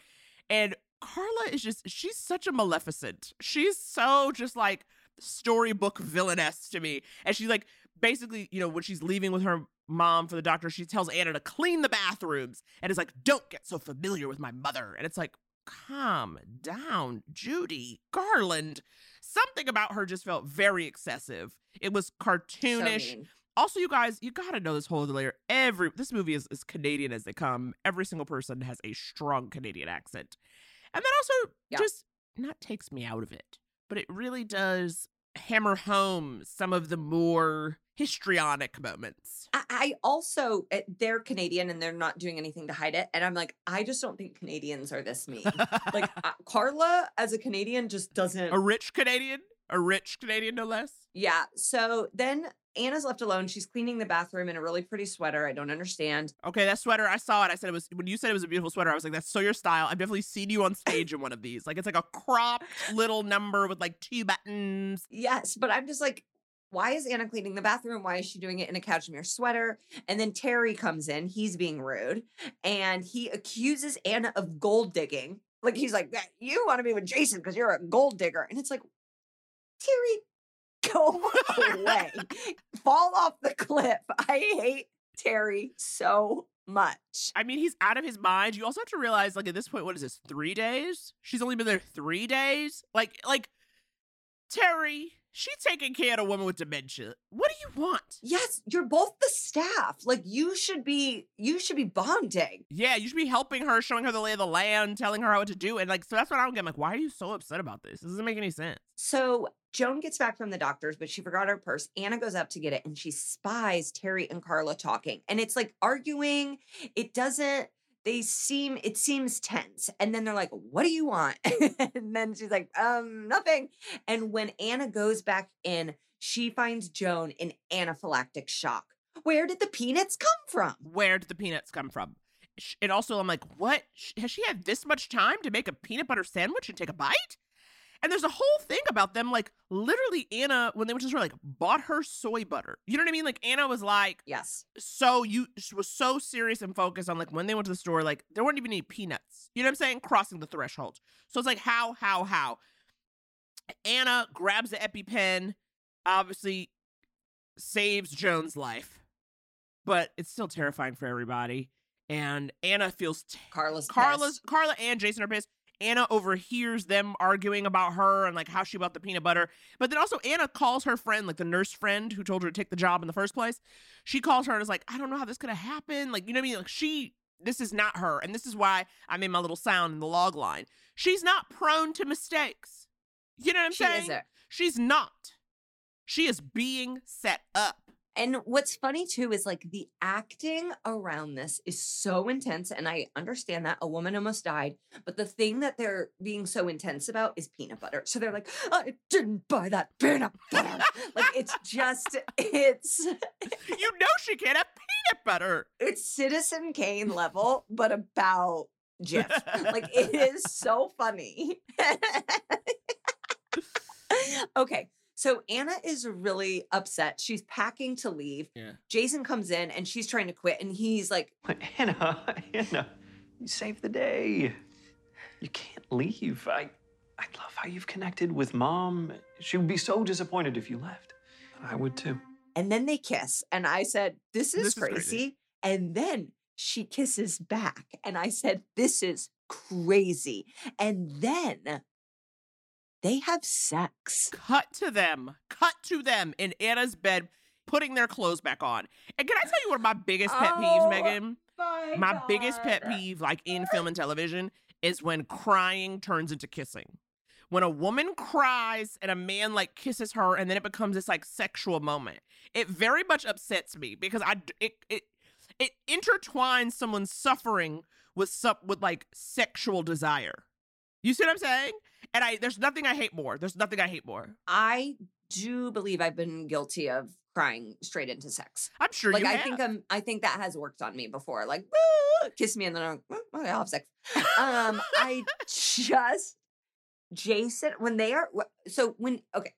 And Carla is just, she's such a maleficent. She's so just like storybook villainess to me. And she's like, basically, you know, when she's leaving with her mom for the doctor, she tells Ana to clean the bathrooms and is like, don't get so familiar with my mother. And it's like, calm down, Judy Garland. Something about her just felt very excessive. It was cartoonish.
mean.
also, you guys, you gotta know this whole other layer. Every this movie is as Canadian as they come. Every single person has a strong Canadian accent, and that also
Yeah.
just not takes me out of it, but it really does hammer home some of the more histrionic moments.
I, I also eh, they're Canadian and they're not doing anything to hide it, and I'm like, I just don't think Canadians are this mean. like uh, Carla as a Canadian just doesn't.
A rich Canadian, a rich Canadian, no less.
Yeah. So then Ana's left alone. She's cleaning the bathroom in a really pretty sweater. I don't understand.
Okay, that sweater, I saw it. I said it was when you said it was a beautiful sweater. I was like, that's so your style. I've definitely seen you on stage in one of these. Like it's like a cropped little number with like two buttons.
Yes, but I'm just like, why is Ana cleaning the bathroom? Why is she doing it in a cashmere sweater? And then Terry comes in. He's being rude and he accuses Ana of gold digging. Like he's like, you want to be with Jason because you're a gold digger. And it's like, Terry, go away. Fall off the cliff. I hate Terry so much.
I mean, he's out of his mind. You also have to realize, like, at this point, what is this? Three days? She's only been there three days. Like, like Terry, she's taking care of a woman with dementia. What do you want?
Yes, you're both the staff. Like you should be you should be bonding.
Yeah, you should be helping her, showing her the lay of the land, telling her what to do, and like, so that's what I don't get. I'm like, why are you so upset about this? This doesn't make any sense.
So Joan gets back from the doctor's, but she forgot her purse. Ana goes up to get it and she spies Terry and Carla talking. And it's like arguing. It doesn't, they seem, it seems tense. And then they're like, what do you want? and then she's like, um, nothing. And when Ana goes back in, she finds Joan in anaphylactic shock. Where did the peanuts come from?
Where did the peanuts come from? And also, I'm like, what? Has she had this much time to make a peanut butter sandwich and take a bite? And there's a whole thing about them, like literally Ana, when they went to the store, like bought her soy butter. You know what I mean? Like Ana was like,
Yes.
so you she was so serious and focused on like when they went to the store, like there weren't even any peanuts. You know what I'm saying? Crossing the threshold. So it's like how, how, how. Ana grabs the EpiPen, obviously saves Joan's life, but it's still terrifying for everybody. And Ana feels t-
Carla's
Carla's Carla and Jason are pissed. Ana overhears them arguing about her and like how she bought the peanut butter. But then also Ana calls her friend, like the nurse friend who told her to take the job in the first place. She calls her and is like, I don't know how this could have happened. Like, you know what I mean? Like she this is not her. And this is why I made my little sound in the log line. She's not prone to mistakes. You know what I'm
She
saying?
isn't.
She's not. She is being set up.
And what's funny too is like the acting around this is so intense. And I understand that a woman almost died. But the thing that they're being so intense about is peanut butter. So they're like, I didn't buy that peanut butter. like it's just, it's,
You know she can't have peanut butter.
it's Citizen Kane level, but about Jif. like it is so funny. okay. So Ana is really upset. She's packing to leave.
Yeah.
Jason comes in and she's trying to quit, and he's like,
Ana, Ana, you saved the day. You can't leave. I, I love how you've connected with mom. She would be so disappointed if you left. I would too.
And then they kiss. And I said, This is,
This is
crazy.
crazy.
And then she kisses back. And I said, This is crazy. And then they have sex.
Cut to them. Cut to them in Ana's bed, putting their clothes back on. And can I tell you one of my biggest pet peeves,
Oh,
Megan?
My,
My biggest pet peeve, like in film and television, is when crying turns into kissing. When a woman cries and a man like kisses her, and then it becomes this like sexual moment. It very much upsets me because I it it it intertwines someone's suffering with some with like sexual desire. You see what I'm saying? And I there's nothing I hate more. There's nothing I hate more.
I do believe I've been guilty of crying straight into sex.
I'm sure
like
you
I
have.
think I'm I think that has worked on me before. Like kiss me and then I'm like, "Oh, okay, I'll have sex. Um I just Jason when they are so when okay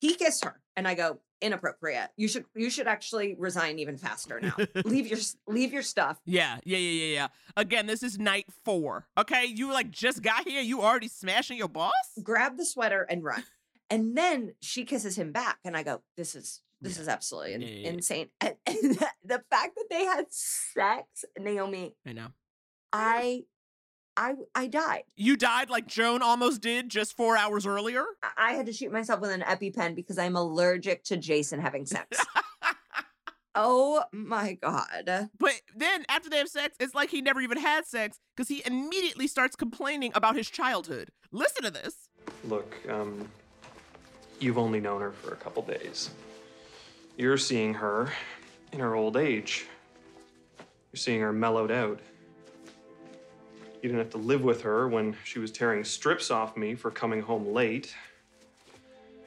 he kissed her and I go inappropriate. You should you should actually resign even faster now. leave your leave your stuff.
Yeah, yeah, yeah, yeah, yeah. Again, this is night four. Okay, you like just got here. You already smashing your boss.
Grab the sweater and run. And then she kisses him back and I go this is this is absolutely in-
Yeah, yeah, yeah.
insane. And, and the fact that they had sex, Naomi,
I know.
I I I died.
You died like Joan almost did just four hours earlier.
I- I had to shoot myself with an EpiPen because I'm allergic to Jason having sex. oh my god.
But then after they have sex, it's like he never even had sex because he immediately starts complaining about his childhood. Listen to this.
Look, um, you've only known her for a couple days. You're seeing her in her old age. You're seeing her mellowed out. You didn't have to live with her when she was tearing strips off me for coming home late,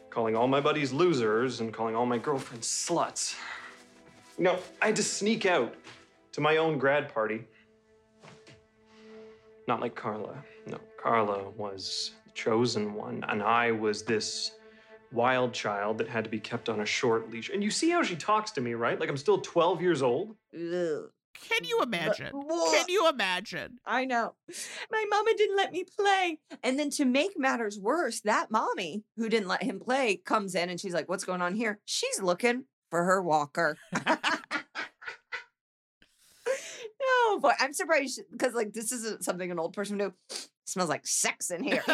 calling all my buddies losers, and calling all my girlfriends sluts. You know, I had to sneak out to my own grad party. Not like Carla. No, Carla was the chosen one, and I was this wild child that had to be kept on a short leash. And you see how she talks to me, right? Like I'm still 12 years old.
Ugh.
Can you imagine?
Wha-
Can you imagine?
I know. My mama didn't let me play. And then to make matters worse, that mommy who didn't let him play comes in and she's like, What's going on here? She's looking for her walker. no, but I'm surprised because, like, this isn't something an old person would do. smells like sex in here.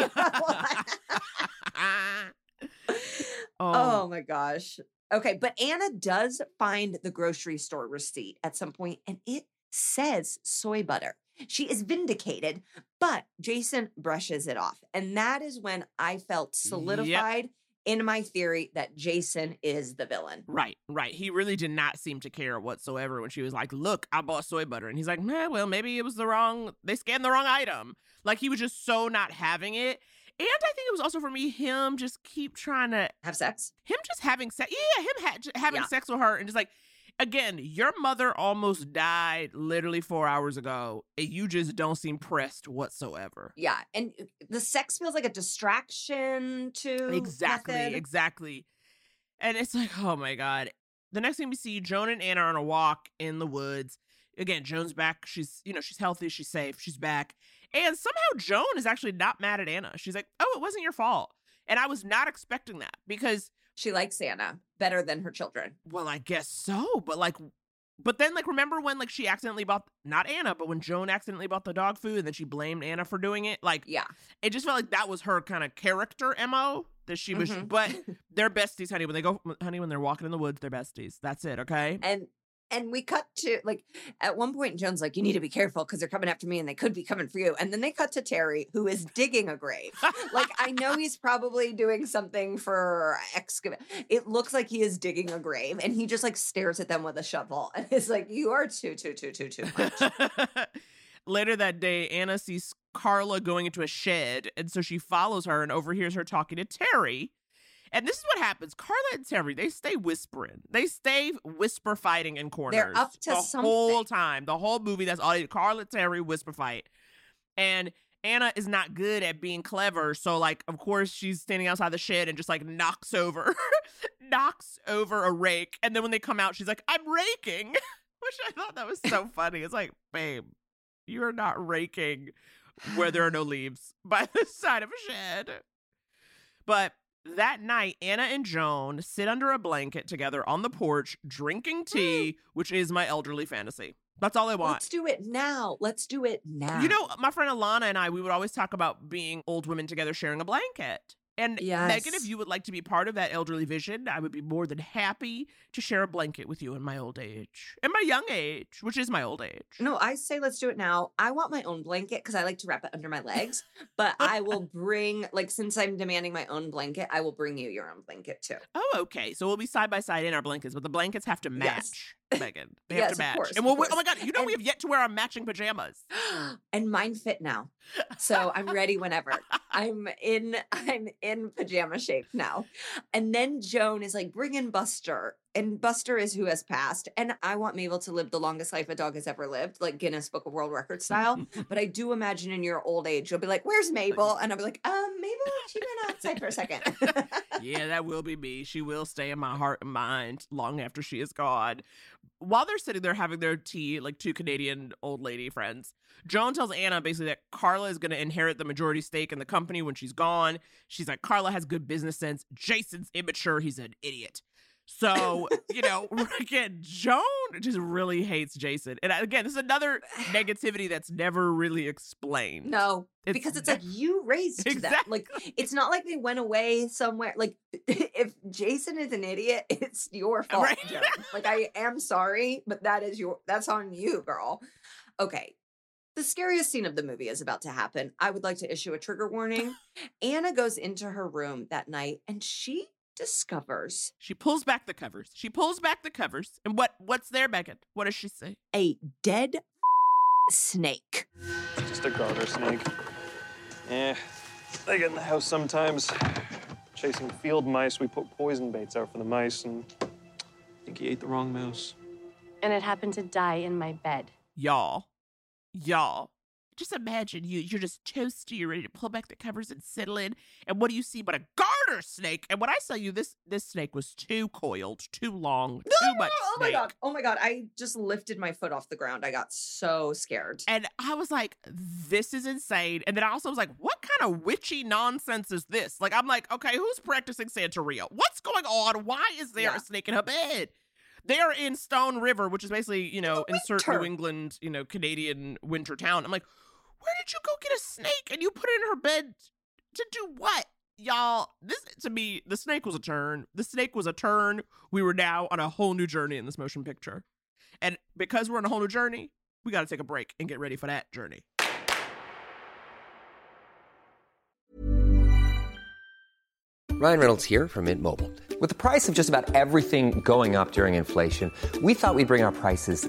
Oh. oh my gosh. Okay, but Ana does find the grocery store receipt at some point and it says soy butter. She is vindicated, but Jason brushes it off. And that is when I felt solidified in my theory that Jason is the villain.
Right, right. He really did not seem to care whatsoever when she was like, "Look, I bought soy butter," and he's like, "Nah, well, maybe it was the wrong. They scanned the wrong item." Like he was just so not having it. And I think it was also for me him just keep trying to
Have sex?
him just having sex. Yeah, him ha- having
Yeah.
sex with her and just like, again, your mother almost died literally four hours ago, and you just don't seem pressed whatsoever.
Yeah. And uh, the sex feels like a distraction to
Exactly,
method.
exactly. And it's like, oh my god. The next thing we see, Joan and Ana are on a walk in the woods. Again, Joan's back. She's, you know, she's healthy. She's safe. She's back. And somehow Joan is actually not mad at Ana. She's like, oh, it wasn't your fault. And I was not expecting that because,
She likes Ana better than her children.
well, I guess so. But like, but then like, remember when like she accidentally bought not Ana, but when Joan accidentally bought the dog food and then she blamed Ana for doing it. Like,
Yeah.
it just felt like that was her kind of character mo that she was.
Mhm.
But they're besties, honey. When they go, honey, when they're walking in the woods, they're besties. That's it. Okay.
And and we cut to like at one point Joan's like, you need to be careful because they're coming after me and they could be coming for you. And then they cut to Terry, who is digging a grave. like I know he's probably doing something for excavate. It looks like he is digging a grave, and he just like stares at them with a shovel and is like, "You are too, too, too, too, too much."
Later that day, Ana sees Carla going into a shed, and so she follows her and overhears her talking to Terry. And this is what happens. Carla and Terry, they stay whispering. They stay whisper fighting in corners.
up to
the whole time. The whole movie, that's all Carla and Terry whisper fight. And Ana is not good at being clever. So, like, of course, she's standing outside the shed and just like knocks over, knocks over a rake. And then when they come out, she's like, I'm raking. Which I thought that was so funny. It's like, babe, you're not raking. where there are no leaves by the side of a shed. But that night, Ana and Joan sit under a blanket together on the porch drinking hmm. tea, which is my elderly fantasy. That's all I want.
Let's do it now. Let's do it now.
You know, my friend Alana and I, we would always talk about being old women together sharing a blanket. And Megan, if you would like to be part of that elderly vision, I would be more than happy to share a blanket with you in my old age. In my young age, which is my old age.
No, I say let's do it now. I want my own blanket because I like to wrap it under my legs. But I will bring, like, since I'm demanding my own blanket, I will bring you your own blanket too.
Oh, okay. So we'll be side by side in our blankets, but the blankets have to match, Megan. They have
Yes,
to
of
match.
course,
and we'll, we- oh my God, you know we have yet to wear our matching pajamas.
and mine fit now. So I'm ready whenever. I'm in I'm in pajama shape now. And then Joan is like, bring in Buster. And Buster is who has passed. And I want Mabel to live the longest life a dog has ever lived, like Guinness Book of World Records style. but I do imagine in your old age, you'll be like, Where's Mabel? And I'll be like, um, Mabel, she went outside for a second.
yeah, that will be me. She will stay in my heart and mind long after she is gone. While they're sitting there having their tea, like two Canadian old lady friends, Joan tells Ana basically that Carla is going to inherit the majority stake in the company when she's gone. She's like, Carla has good business sense. Jason's immature. He's an idiot. So, you know, again, Joan just really hates Jason. And again, this is another negativity that's never really explained.
No,
It's
because it's like you raised them. Like it's not like they went away somewhere. Like if Jason is an idiot, it's your fault.
Right.
Joan. Like I am sorry, but that is your that's on you, girl. Okay. The scariest scene of the movie is about to happen. I would like to issue a trigger warning. Ana goes into her room that night and she discovers
She pulls back the covers. She pulls back the covers. And what what's there, Megan? What does she say?
a dead snake.
Just a garter snake. Yeah, they get in the house sometimes. Chasing field mice, we put poison baits out for the mice, and I think he ate the wrong mouse.
And it happened to die in my bed.
Y'all. Y'all. Just imagine you you're just toasty, you're ready to pull back the covers and settle in. And what do you see but a garter snake? And when I saw you this this snake was too coiled, too long, too much
Oh my god. Oh my god. I just lifted my foot off the ground. I got so scared.
And I was like, this is insane. And then I also was like, what kind of witchy nonsense is this? Like, I'm like, okay, who's practicing Santeria? What's going on? Why is there
Yeah.
a snake in her bed? They are in Stone River, which is basically, you know, insert New. England, you know, Canadian winter town. I'm like, where did you go get a snake and you put it in her bed to do what? Y'all, this to me, the snake was a turn. The snake was a turn. We were now on a whole new journey in this motion picture. And because we're on a whole new journey, we got to take a break and get ready for that journey.
Ryan Reynolds here from Mint Mobile. With the price of just about everything going up during inflation, we thought we'd bring our prices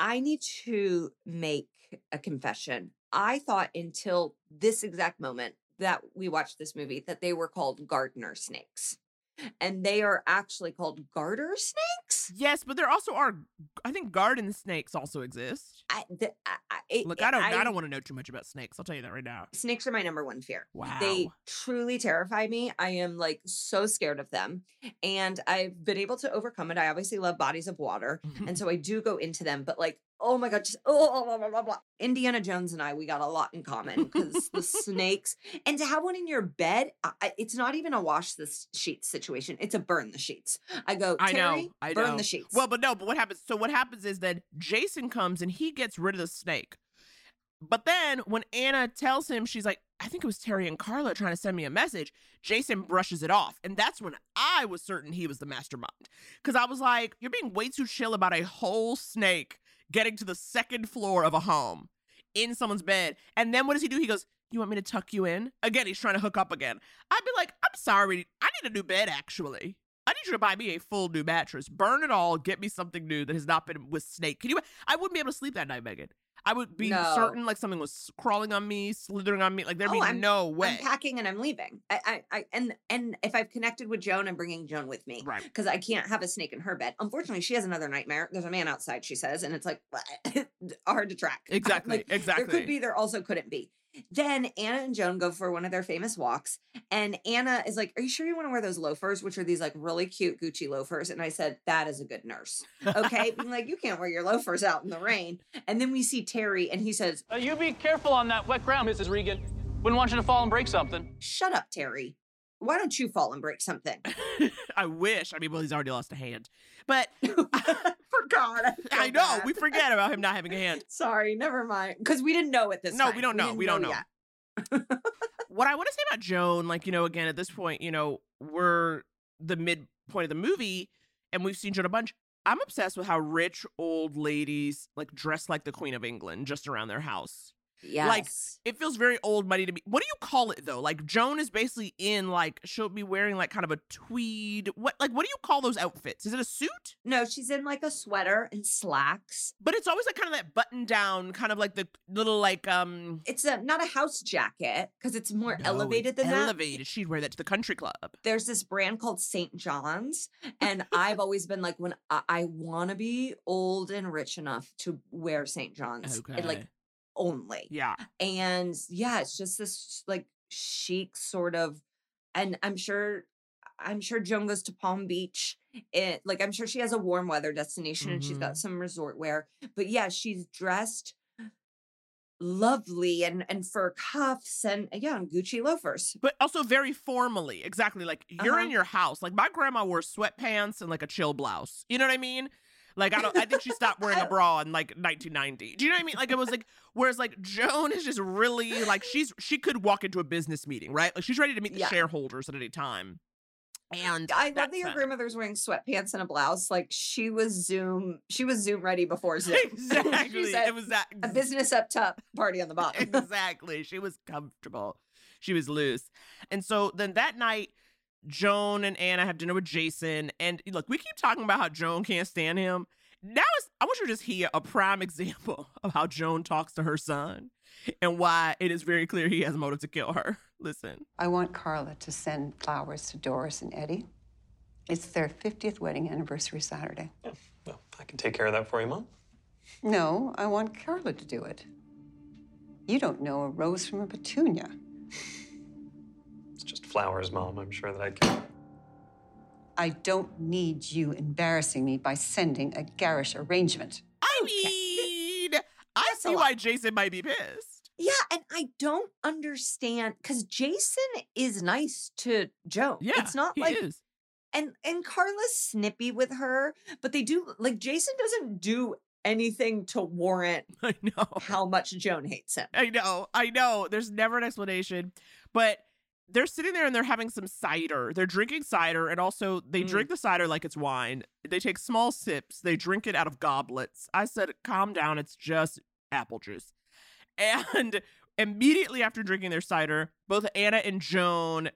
I need to make a confession. I thought until this exact moment that we watched this movie that they were called gardener snakes. And they are actually called garter snakes?
Yes, but there also are, I think, garden snakes also exist.
I, the, I, I,
Look, I don't, I,
I-
don't want to know too much about snakes. I'll tell you that right now.
Snakes are my number one fear.
Wow.
They truly terrify me. I am like so scared of them. And I've been able to overcome it. I obviously love bodies of water. and so I do go into them, but like, oh my God, just oh, oh, oh, blah, blah, blah, blah. Indiana Jones and I, we got a lot in common because the snakes, and to have one in your bed, I, it's not even a wash the sheets situation. It's a burn the sheets. I go,
I know.
Terry,
I
burn
know.
the sheets.
Well, but no, but what happens? So what happens is that Jason comes and he gets rid of the snake. But then when Ana tells him, she's like, I think it was Terry and Carla trying to send me a message. Jason brushes it off. And that's when I was certain he was the mastermind. Because I was like, you're being way too chill about a whole snake getting to the second floor of a home in someone's bed. And then what does he do? He goes, You want me to tuck you in? Again, he's trying to hook up again. I'd be like, I'm sorry. I need a new bed, actually. I need you to buy me a full new mattress. Burn it all. Get me something new that has not been with snake. Can you? I wouldn't be able to sleep that night, Megan. I would be
No.
certain like something was crawling on me, slithering on me. Like there'd
Oh,
be
I'm-
no way.
I'm packing and I'm leaving. I, I, I, and and if I've connected with Joan, I'm bringing Joan with me,
right?
Because I can't have a snake in her bed. Unfortunately, she has another nightmare. There's a man outside. She says, and it's like hard to track.
Exactly,
Like, There could be. There also couldn't be. Then Ana and Joan go for one of their famous walks, and Ana is like, "Are you sure you want to wear those loafers, which are these like really cute Gucci loafers?" And I said, "That is a good nurse." Okay, being like, "You can't wear your loafers out in the rain." And then we see Terry, and he says,
Uh, you be careful on that wet ground, Mrs. Regan. Wouldn't want you to fall and break something.
"Shut up, Terry. Why don't you fall and break something?"
I wish. I mean, well, he's already lost a hand, but
forgot.
I know we forget about him not having a hand.
Sorry, never mind. Because we didn't know at this
No,
time.
we don't know.
didn't
We don't know.
yet.
what I want to say about Joan, like, you know, again, at this point, you know, we're the midpoint of the movie and we've seen Joan a bunch. I'm obsessed with how rich old ladies like dress like the Queen of England just around their house. Like it feels very old money to me. What do you call it though? Like Joan is basically in like she'll be wearing like kind of a tweed. What like what do you call those outfits? Is it a suit?
No, she's in like a sweater and slacks.
But it's always like kind of that button down, kind of like the little like um
It's a not a house jacket because it's more
no,
elevated
it's
than that.
elevated. She'd wear that to the country club.
There's this brand called St. John's, and I've always been like, when I, I want to be old and rich enough to wear St. John's, and, like
Okay.
Only.
Yeah.
And yeah, it's just this like chic sort of, and I'm sure, I'm sure Joan goes to Palm Beach. It like I'm sure she has a warm weather destination and she's got mm-hmm. some resort wear. But yeah, she's dressed lovely and and fur cuffs and eh, yeah, and Gucci loafers.
But also very formally. Exactly. Like you're in
Uh-huh.
your house. Like my grandma wore sweatpants and like a chill blouse. You know what I mean? Like I don't I think she stopped wearing a bra in like 1990. Do you know what I mean? Like it was like whereas like Joan is just really like she's she could walk into a business meeting, right? Like she's ready to meet the
Yeah.
shareholders at any time. And
I love that your grandmother's wearing sweatpants and a blouse. Like she was Zoom, she was Zoom ready before Zoom.
Exactly.
She said,
it was that
a business up top, party on the bottom.
exactly. She was comfortable. She was loose. And so then that night, Joan and Ana have dinner with Jason. And look, we keep talking about how Joan can't stand him. Now is I want you to just hear a prime example of how Joan talks to her son and why it is very clear he has a motive to kill her. Listen.
I want Carla to send flowers to Doris and Eddie. It's their 50th wedding anniversary Saturday.
Yeah, Well, I can take care of that for you, Mom.
No, I want Carla to do it. You don't know a rose from a petunia.
It's just flowers, Mom. I'm sure that I can.
I don't need you embarrassing me by sending a garish arrangement.
I mean, I see why Jason might be pissed.
Yeah, and I don't understand because Jason is nice to Joan.
Yeah,
it's not
he
like
is.
and and Carla's snippy with her, but they do like Jason doesn't do anything to warrant
I know
how much Joan hates him.
I know, I know. There's never an explanation, but they're sitting there and they're having some cider. They're drinking cider, and also they
Mm.
drink the cider like it's wine. They take small sips. They drink it out of goblets. I said, "Calm down. It's just apple juice." And immediately after drinking their cider, both Ana and Joan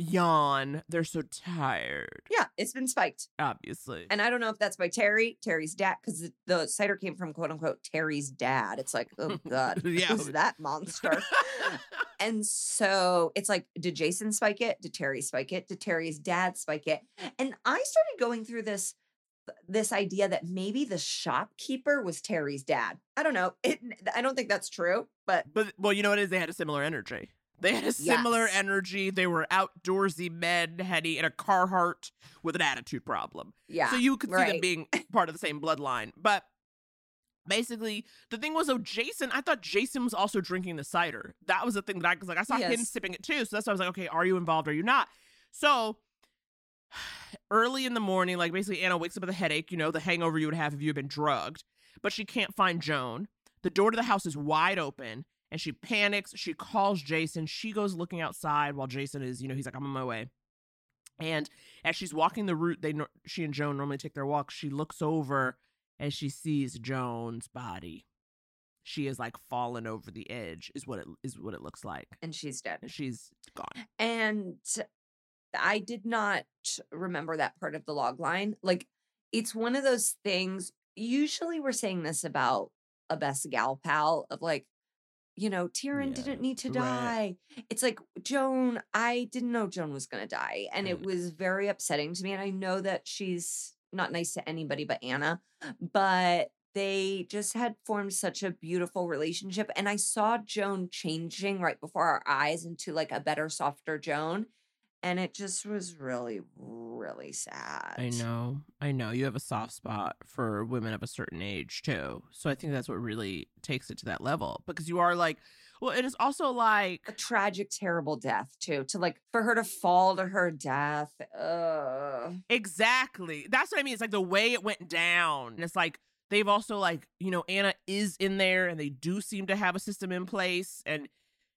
yawn. They're so tired.
Yeah, it's been spiked.
Obviously.
And I don't know if that's by Terry, Terry's dad, because the, cider came from quote unquote Terry's dad. It's like, oh God,
Yeah.
who's that monster? and so it's like, did Jason spike it? Did Terry spike it? Did Terry's dad spike it? And I started going through this this idea that maybe the shopkeeper was Terry's dad. I don't know. It, I don't think that's true, but
But well, you know what it is? They had a similar energy. They had a similar
Yes.
energy. They were outdoorsy men, heady in a Carhartt with an attitude problem.
Yeah,
So you could see them being part of the same bloodline. But basically, the thing was, though, Jason, I thought Jason was also drinking the cider. That was the thing that I was like, I saw him sipping it too. So that's why I was like, okay, are you involved? Are you not? So early in the morning, like basically Ana wakes up with a headache, you know, the hangover you would have if you had been drugged, but she can't find Joan. The door to the house is wide open, and she panics. She calls Jason. She goes looking outside while Jason is, you know, he's like, I'm on my way. And as she's walking the route they she and Joan normally take their walk, she looks over and she sees Joan's body. She is like fallen over the edge, is what it is what it looks like.
And she's dead.
And she's gone.
And I did not remember that part of the log line. Like, it's one of those things. Usually, we're saying this about a best gal pal of like, you know, Tyrion didn't need to
right.
die. It's like Joan, I didn't know Joan was going to die. And
Mm.
it was very upsetting to me. And I know that she's not nice to anybody but Ana, but they just had formed such a beautiful relationship. And I saw Joan changing right before our eyes into like a better, softer Joan. And it just was really, really sad.
I know. I know. You have a soft spot for women of a certain age too. So I think that's what really takes it to that level because you are like, well, it is also like
a tragic, terrible death too. To like for her to fall to her death. Ugh.
Exactly. That's what I mean. It's like the way it went down. And it's like they've also like, you know, Ana is in there and they do seem to have a system in place and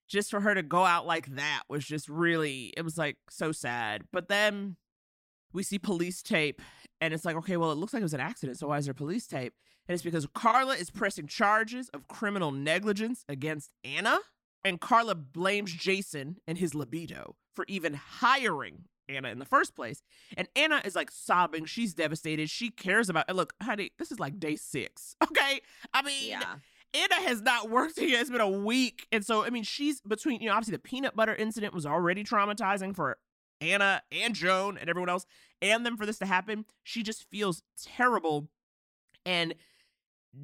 just for her to go out like that was just really it was like so sad. But then we see police tape and it's like, okay, well, it looks like it was an accident, so why is there police tape? And it's because Carla is pressing charges of criminal negligence against Ana, and Carla blames Jason and his libido for even hiring Ana in the first place. And Ana is like sobbing. She's devastated. She cares about and look, honey, this is like day six. Okay. I mean,
Yeah.
Ana has not worked here. It's been a week. And so, I mean, she's between, you know, obviously the peanut butter incident was already traumatizing for Ana and Joan and everyone else, and them for this to happen. She just feels terrible. And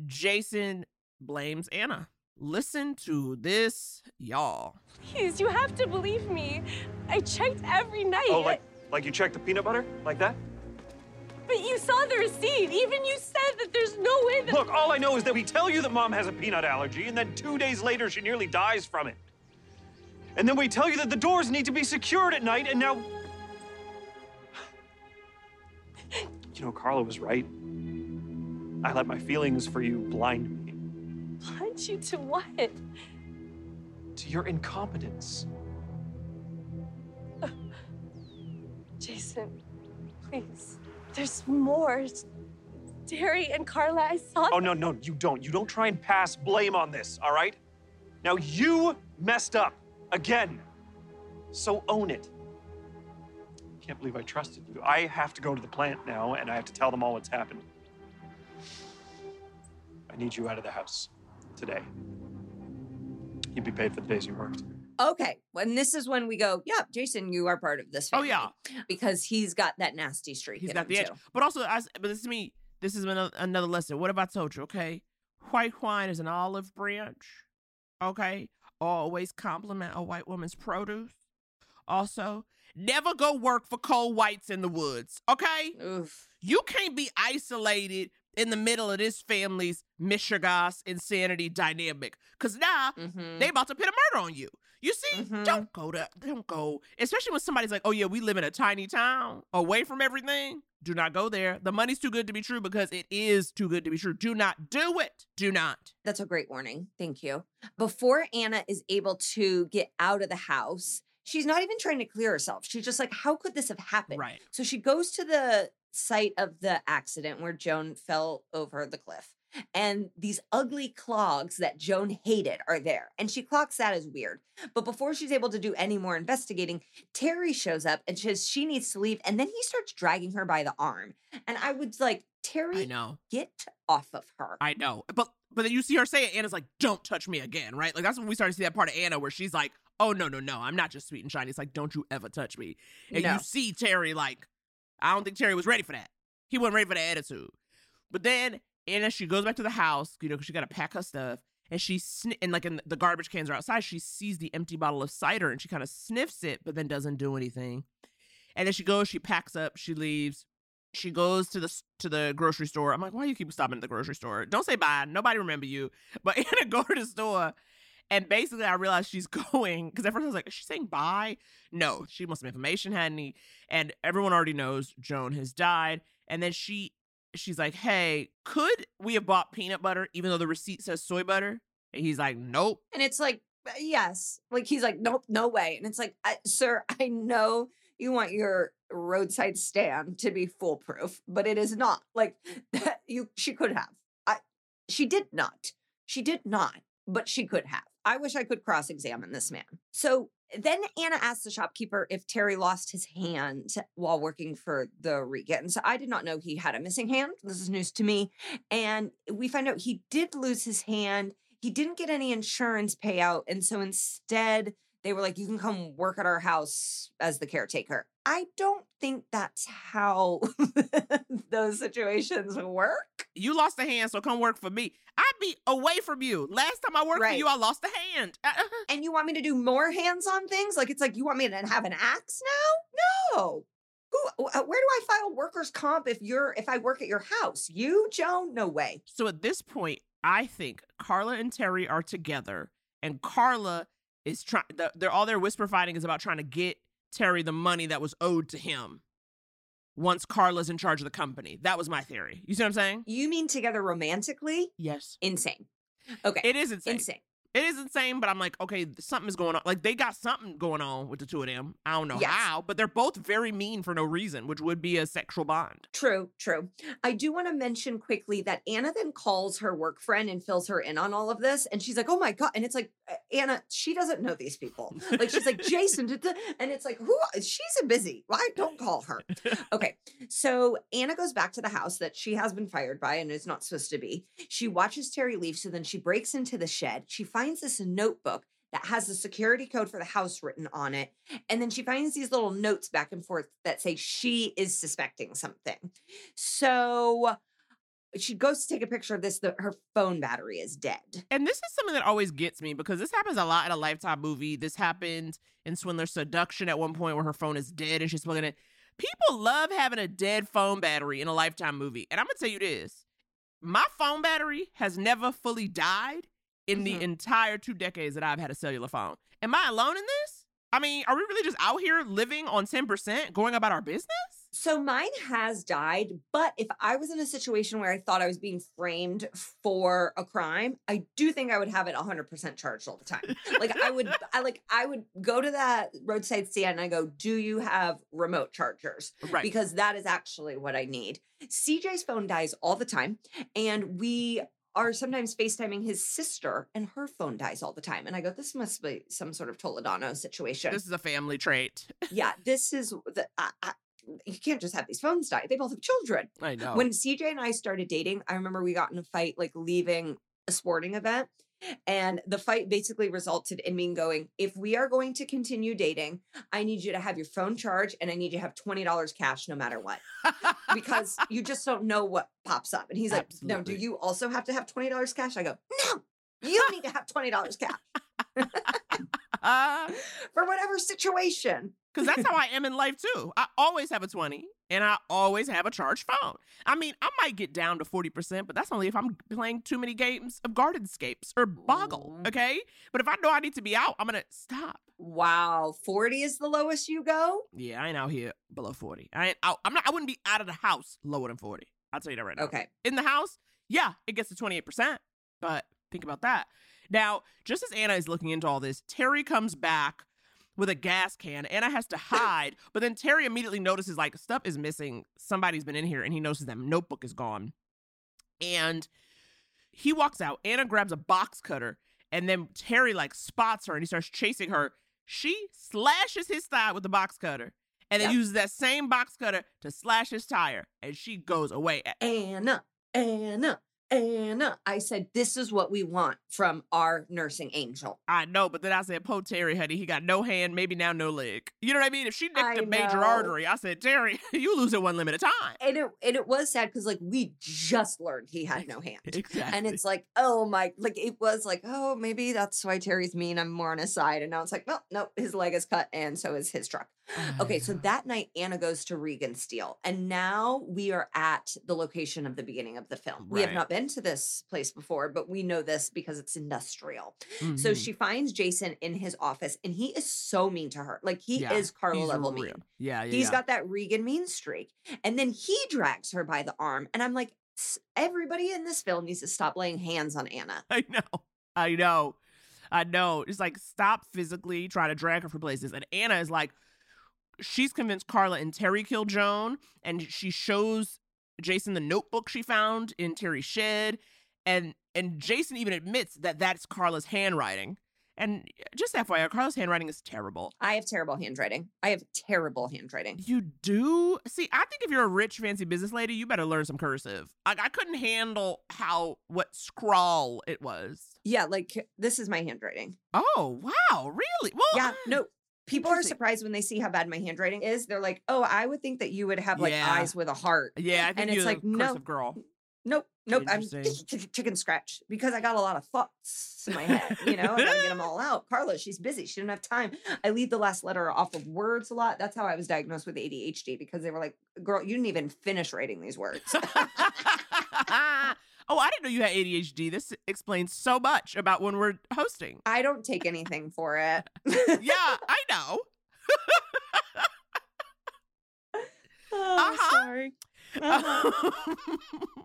Jason blames Ana. Listen to this, y'all.
Please, you have to believe me. I checked every night.
Oh, like like you checked the peanut butter like that?
But you saw the receipt. Even you said that there's no way that.
Look, all I know is that we tell you that mom has a peanut allergy, and then two days later she nearly dies from it. And then we tell you that the doors need to be secured at night, and now. You know, Carla was right. I let my feelings for you blind me
Blind you to what?
to your incompetence.
Jason, please. There's more. Terry and Carla, I saw.
Oh, no, no, you don't. You don't try and pass blame on this, all right? Now, you messed up again. So own it. Can't believe I trusted you. I have to go to the plant now, and I have to tell them all what's happened. I need you out of the house today. You'd be paid for the days you worked.
Okay. And this is when we go, yeah, Jason, you are part of this family.
Oh, yeah.
Because he's got that nasty streak.
He's got the edge.
too.
But also, I, but this is me. This is another, another lesson. What have I told you? Okay, white wine is an olive branch. Okay, always compliment a white woman's produce. Also, never go work for cold whites in the woods. Okay, you can't be isolated in the middle of this family's Michigas insanity dynamic. Cause now
Mm-hmm.
they about to pin a murder on you. You see, mm-hmm. don't go to, don't go. Especially when somebody's like, "Oh yeah, we live in a tiny town, away from everything." Do not go there. The money's too good to be true because it is too good to be true. Do not do it. Do not.
That's a great warning. Thank you. Before Ana is able to get out of the house, she's not even trying to clear herself. She's just like, how could this have happened?
Right.
So she goes to the site of the accident where Joan fell over the cliff. And these ugly clogs that Joan hated are there. And she clocks that as weird. But before she's able to do any more investigating, Terry shows up and says she needs to leave. And then he starts dragging her by the arm. And I was like, Terry,
I know.
get off of her.
I know. But but then you see her say it, Ana's like, "Don't touch me again," right? Like that's when we start to see that part of Ana where she's like, "Oh no, no, no, I'm not just sweet and shiny." It's like, "Don't you ever touch me." And
No.
you see Terry like, I don't think Terry was ready for that. He wasn't ready for the attitude. But then Ana, she goes back to the house, you know, because she got to pack her stuff. And she sn- and like in the garbage cans are outside. She sees the empty bottle of cider and she kind of sniffs it, but then doesn't do anything. And then she goes, she packs up, she leaves. She goes to the to the grocery store. I'm like, why do you keep stopping at the grocery store? Don't say bye. Nobody remember you. But Ana go to the store, and basically I realized she's going because at first I was like, is she saying bye? No, she wants some information, honey. And everyone already knows Joan has died. And then she she's like, hey, could we have bought peanut butter even though the receipt says soy butter? And he's like, nope.
And it's like, "Uh, yes. Like he's like, nope, no way. And it's like, sir, I know you want your roadside stand to be foolproof, but it is not. Like that you she could have. I she did not. She did not, but she could have. I wish I could cross-examine this man. So then Ana asked the shopkeeper if Terry lost his hand while working for the Regans. I did not know he had a missing hand. This is news to me. And we find out he did lose his hand. He didn't get any insurance payout. And so instead, they were like, you can come work at our house as the caretaker. I don't think that's how those situations work.
You lost a hand, so come work for me. I'd be away from you. Last time I worked for you, I lost a hand.
And you want me to do more hands on things? Like, it's like, you want me to have an axe now? No. Who, uh, where do I file workers' comp if you're, if I work at your house? You, Joan? No way.
So at this point, I think Carla and Terry are together, and Carla is trying. They're all their whisper fighting is about trying to get Terry the money that was owed to him. Once Carla's in charge of the company, that was my theory. You see what I'm saying?
You mean together romantically?
Yes.
Insane. Okay.
It is insane.
Insane.
It is insane, but I'm like, okay, something is going on. Like they got something going on with the two of them. I don't know
Yes.
how, but they're both very mean for no reason, which would be a sexual bond.
True, true. I do want to mention quickly that Ana then calls her work friend and fills her in on all of this. And she's like, oh my God. And it's like, "Uh, Ana, she doesn't know these people. Like, she's like, Jason, did the-" and it's like, who? She's a busy. Why? Don't call her. Okay. So Ana goes back to the house that she has been fired by and is not supposed to be. She watches Terry leave. So then she breaks into the shed. She finds this notebook that has the security code for the house written on it. And then she finds these little notes back and forth that say she is suspecting something. So she goes to take a picture of this. The, her phone battery is dead.
And this is something that always gets me because this happens a lot in a Lifetime movie. This happened in Swindler's Seduction at one point where her phone is dead and she's plugging it. People love having a dead phone battery in a Lifetime movie. And I'm going to tell you this my phone battery has never fully died in the mm-hmm. entire two decades that I've had a cellular phone. Am I alone in this? I mean, are we really just out here living on 10%, going about our business?
So mine has died, but if I was in a situation where I thought I was being framed for a crime, I do think I would have it 100% charged all the time. Like I would I like I would go to that roadside stand and I go, "Do you have remote chargers?"
Right.
Because that is actually what I need. CJ's phone dies all the time and we are sometimes FaceTiming his sister and her phone dies all the time. And I go, this must be some sort of Toledano situation.
This is a family trait.
yeah, this is the, I, I, you can't just have these phones die. They both have children.
I know.
When CJ and I started dating, I remember we got in a fight like leaving a sporting event. And the fight basically resulted in me going, if we are going to continue dating, I need you to have your phone charged and I need you to have $20 cash no matter what. because you just don't know what pops up. And he's like, no, do you also have to have $20 cash? I go, no, you need to have $20 cash for whatever situation.
Because that's how I am in life too. I always have a 20 and I always have a charged phone. I mean, I might get down to 40%, but that's only if I'm playing too many games of Gardenscapes or Boggle, okay? But if I know I need to be out, I'm going to stop.
Wow, 40 is the lowest you go?
Yeah, I ain't out here below 40. I ain't out. I'm not, I wouldn't be out of the house lower than 40. I'll tell you that right now.
Okay.
In the house, yeah, it gets to 28%, but think about that. Now, just as Ana is looking into all this, Terry comes back with a gas can. Ana has to hide, but then Terry immediately notices like stuff is missing. Somebody's been in here, and he notices that notebook is gone. And he walks out. Ana grabs a box cutter, and then Terry like spots her, and he starts chasing her. She slashes his thigh with the box cutter, and then
Yep.
uses that same box cutter to slash his tire, and she goes away.
Ana, Ana, Ana. I said, this is what we want from our nursing angel.
I know, but then I said, "Po Terry, honey, he got no hand, maybe now no leg." You know what I mean? If she nicked
I
a major artery, I said, "Terry, you lose it one limited time."
And it, and it was sad because, like, we just learned he had no hand.
Exactly.
And it's like, oh my, like, it was like, oh, maybe that's why Terry's mean. I'm more on his side. And now it's like, well, no, his leg is cut and so is his truck. Okay, so that night, Ana goes to Regan Steel. And now we are at the location of the beginning of the film. We have not been to this place before, but we know this because it's industrial. So
Mhm.
she finds Jason in his office and he is so mean to her. Like, he
Yeah,
is Carla
he's
level
real.
mean.
Yeah, yeah.
He's
yeah.
got that Regan mean streak. And then he drags her by the arm. And I'm like, "S- everybody in this film needs to stop laying hands on Ana.
I know. I know. I know. It's like stop physically trying to drag her from places. And Ana is like, she's convinced Carla and Terry killed Joan, and she shows Jason the notebook she found in Terry's shed, and and Jason even admits that that's Carla's handwriting. And uh, just FYI, Carla's handwriting is terrible.
I have terrible handwriting. I have terrible handwriting.
You do? See, I think if you're a rich, fancy business lady, you better learn some cursive. I, I couldn't handle how, what scrawl it was.
Yeah, like this is my handwriting.
Oh, wow. Really? Well,
Yeah, no. People are surprised when they see how bad my handwriting is. They're like, "Oh, I would think that you would have like
Yeah.
eyes with a heart."
yeah, I think
and
you're
it's like, no,
girl.
nope, nope. I'm chicken scratch because I got a lot of thoughts in my head. You know, I gotta get them all out. Carla, she's busy. She didn't have time. I leave the last letter off of words a lot. That's how I was diagnosed with ADHD because they were like, "Girl, you didn't even finish writing these words."
oh, I didn't know you had ADHD. This explains so much about when we're hosting.
I don't take anything for it.
yeah, I know.
oh, I'm uh-huh. sorry.
Uh-huh.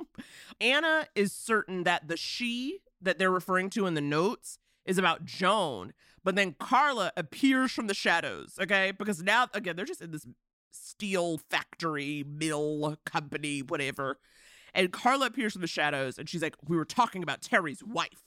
Ana is certain that the she that they're referring to in the notes is about Joan, but then Carla appears from the shadows, okay? Because now, again, they're just in this steel factory, mill, company, whatever. And Carla appears from the shadows and she's like, We were talking about Terry's wife.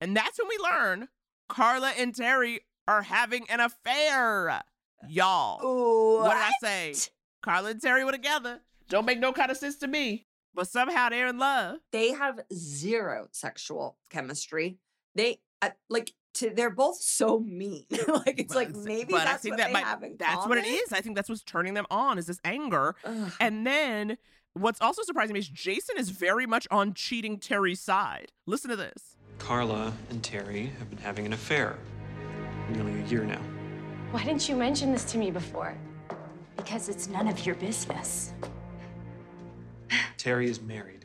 And that's when we learn Carla and Terry are having an affair. Y'all. What did I say? Carla and Terry were together. Don't make no kind of sense to me. But somehow they're in love.
They have zero sexual chemistry. They uh, like to, they're both so mean. like it's like maybe that's what
that
they
might,
have in
that's what it
common.
is. I think that's what's turning them on is this anger.
Ugh.
And then what's also surprising me is Jason is very much on cheating Terry's side. Listen to this.
Carla and Terry have been having an affair nearly a year now.
Why didn't you mention this to me before?
Because it's none of your business.
Terry is married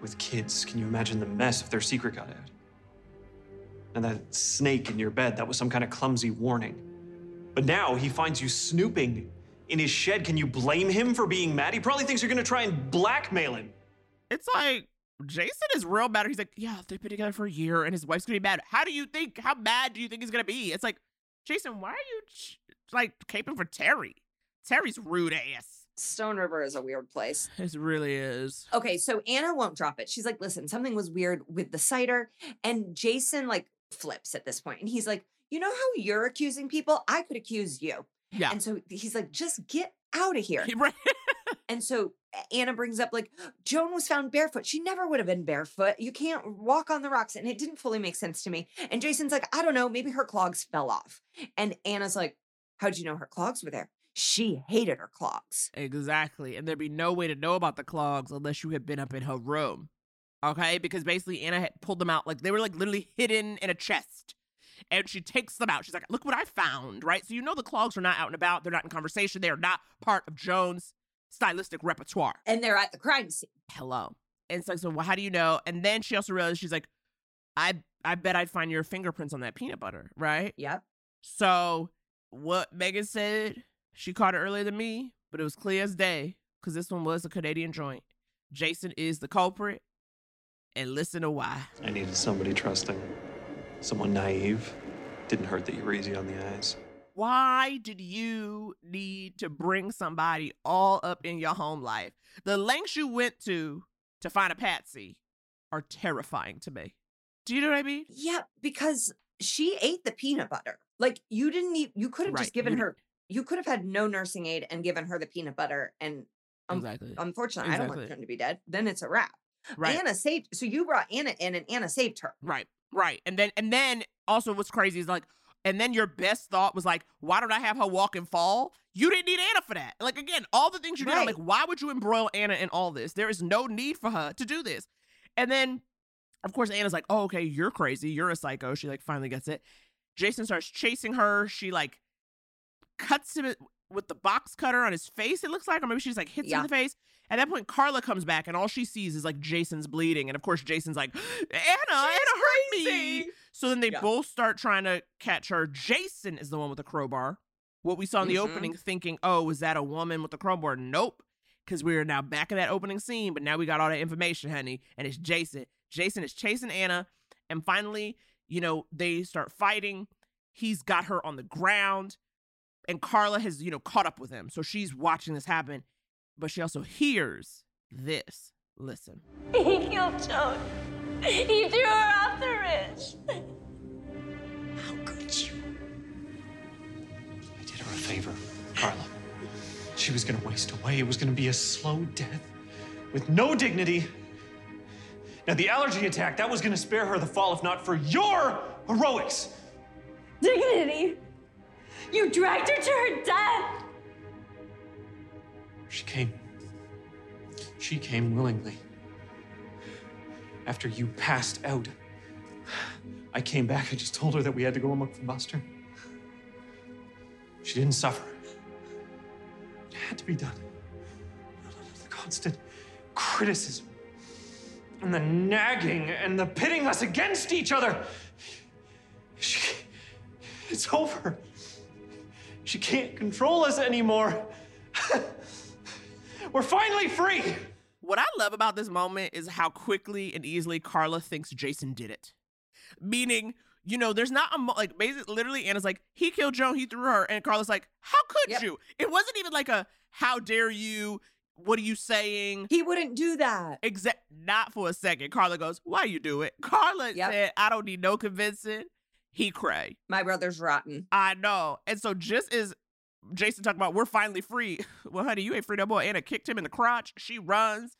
with kids. Can you imagine the mess if their secret got out? And that snake in your bed, that was some kind of clumsy warning. But now he finds you snooping in his shed. Can you blame him for being mad? He probably thinks you're gonna try and blackmail him.
It's like Jason is real bad. He's like, yeah, they've been together for a year and his wife's gonna be mad. How do you think, how bad do you think he's gonna be? It's like, Jason, why are you ch- like caping for Terry? Terry's rude ass.
Stone River is a weird place.
It really is.
Okay, so Ana won't drop it. She's like, listen, something was weird with the cider. And Jason like flips at this point, And he's like, you know how you're accusing people? I could accuse you.
Yeah.
And so he's like, just get out of here.
Right.
And so Ana brings up like Joan was found barefoot. She never would have been barefoot. You can't walk on the rocks. And it didn't fully make sense to me. And Jason's like, I don't know, maybe her clogs fell off. And Ana's like, How'd you know her clogs were there? She hated her clogs.
Exactly. And there'd be no way to know about the clogs unless you had been up in her room. Okay? Because basically Ana had pulled them out like they were like literally hidden in a chest. And she takes them out. She's like, look what I found, right? So you know the clogs are not out and about. They're not in conversation. They are not part of Joan's stylistic repertoire.
And they're at the crime scene.
Hello. And it's like, so well, how do you know? And then she also realized she's like, I I bet I'd find your fingerprints on that peanut butter, right?
Yep.
So what Megan said, she caught it earlier than me, but it was clear as day because this one was a Canadian joint. Jason is the culprit, and listen to why.
I needed somebody trusting, someone naive. Didn't hurt that you were easy on the eyes.
Why did you need to bring somebody all up in your home life? The lengths you went to to find a patsy are terrifying to me. Do you know what I mean?
Yeah, because she ate the peanut butter. Like you didn't eat you could have
Right,
just given
you-
her you could have had no nursing aid and given her the peanut butter and um,
Exactly.
unfortunately I don't want
Exactly.
To be dead. Then it's a wrap.
Right.
Ana saved so you brought Ana in and Ana saved her.
Right, right. And then and then also what's crazy is like and then your best thought was like, why don't I have her walk and fall? You didn't need Ana for that. Like again, all the things you did,
Right.
like, why would you embroil Ana in all this? There is no need for her to do this. And then of course Ana's like, oh, okay, you're crazy. You're a psycho. She like finally gets it. Jason starts chasing her. She like cuts him with the box cutter on his face, it looks like, or maybe she just like hits him in the face. At that point, Carla comes back and all she sees is like Jason's bleeding. And of course, Jason's like, Ana, Ana hurt me. So then they
Yeah.
both start trying to catch her. Jason is the one with the crowbar. What we saw in the
Mhm.
opening, thinking, oh, was that a woman with the crowbar? Nope. Because we are now back in that opening scene, but now we got all that information, honey. And it's Jason. Jason is chasing Ana. And finally, You know, they start fighting. He's got her on the ground, and Carla has, you know, caught up with him. So she's watching this happen, but she also hears this. Listen.
He killed Joan. He threw her off the ridge.
How could you? I did her a favor, Carla. She was gonna waste away. It was gonna be a slow death with no dignity. Now, the allergy attack, that was gonna spare her the fall if not for your heroics.
Dignity. You dragged her to her death.
She came. She came willingly. After you passed out, I came back. I just told her that we had to go and look for Buster. She didn't suffer. It had to be done. The constant criticism and the nagging and the pitting us against each other. She, it's over. She can't control us anymore. We're finally free.
What I love about this moment is how quickly and easily Carla thinks Jason did it. Meaning, you know, there's not a mo- like basically literally Ana's like, he killed Joan, he threw her, and Carla's like, how could you? It wasn't even like a how dare you? What are you saying?
He wouldn't do that.
Exact not for a second. Carla goes, Why you do it? Carla said, I don't need no convincing. He cray.
My brother's rotten.
I know. And so just as Jason talking about, we're finally free. Well, honey, you ain't free no more. Ana kicked him in the crotch. She runs.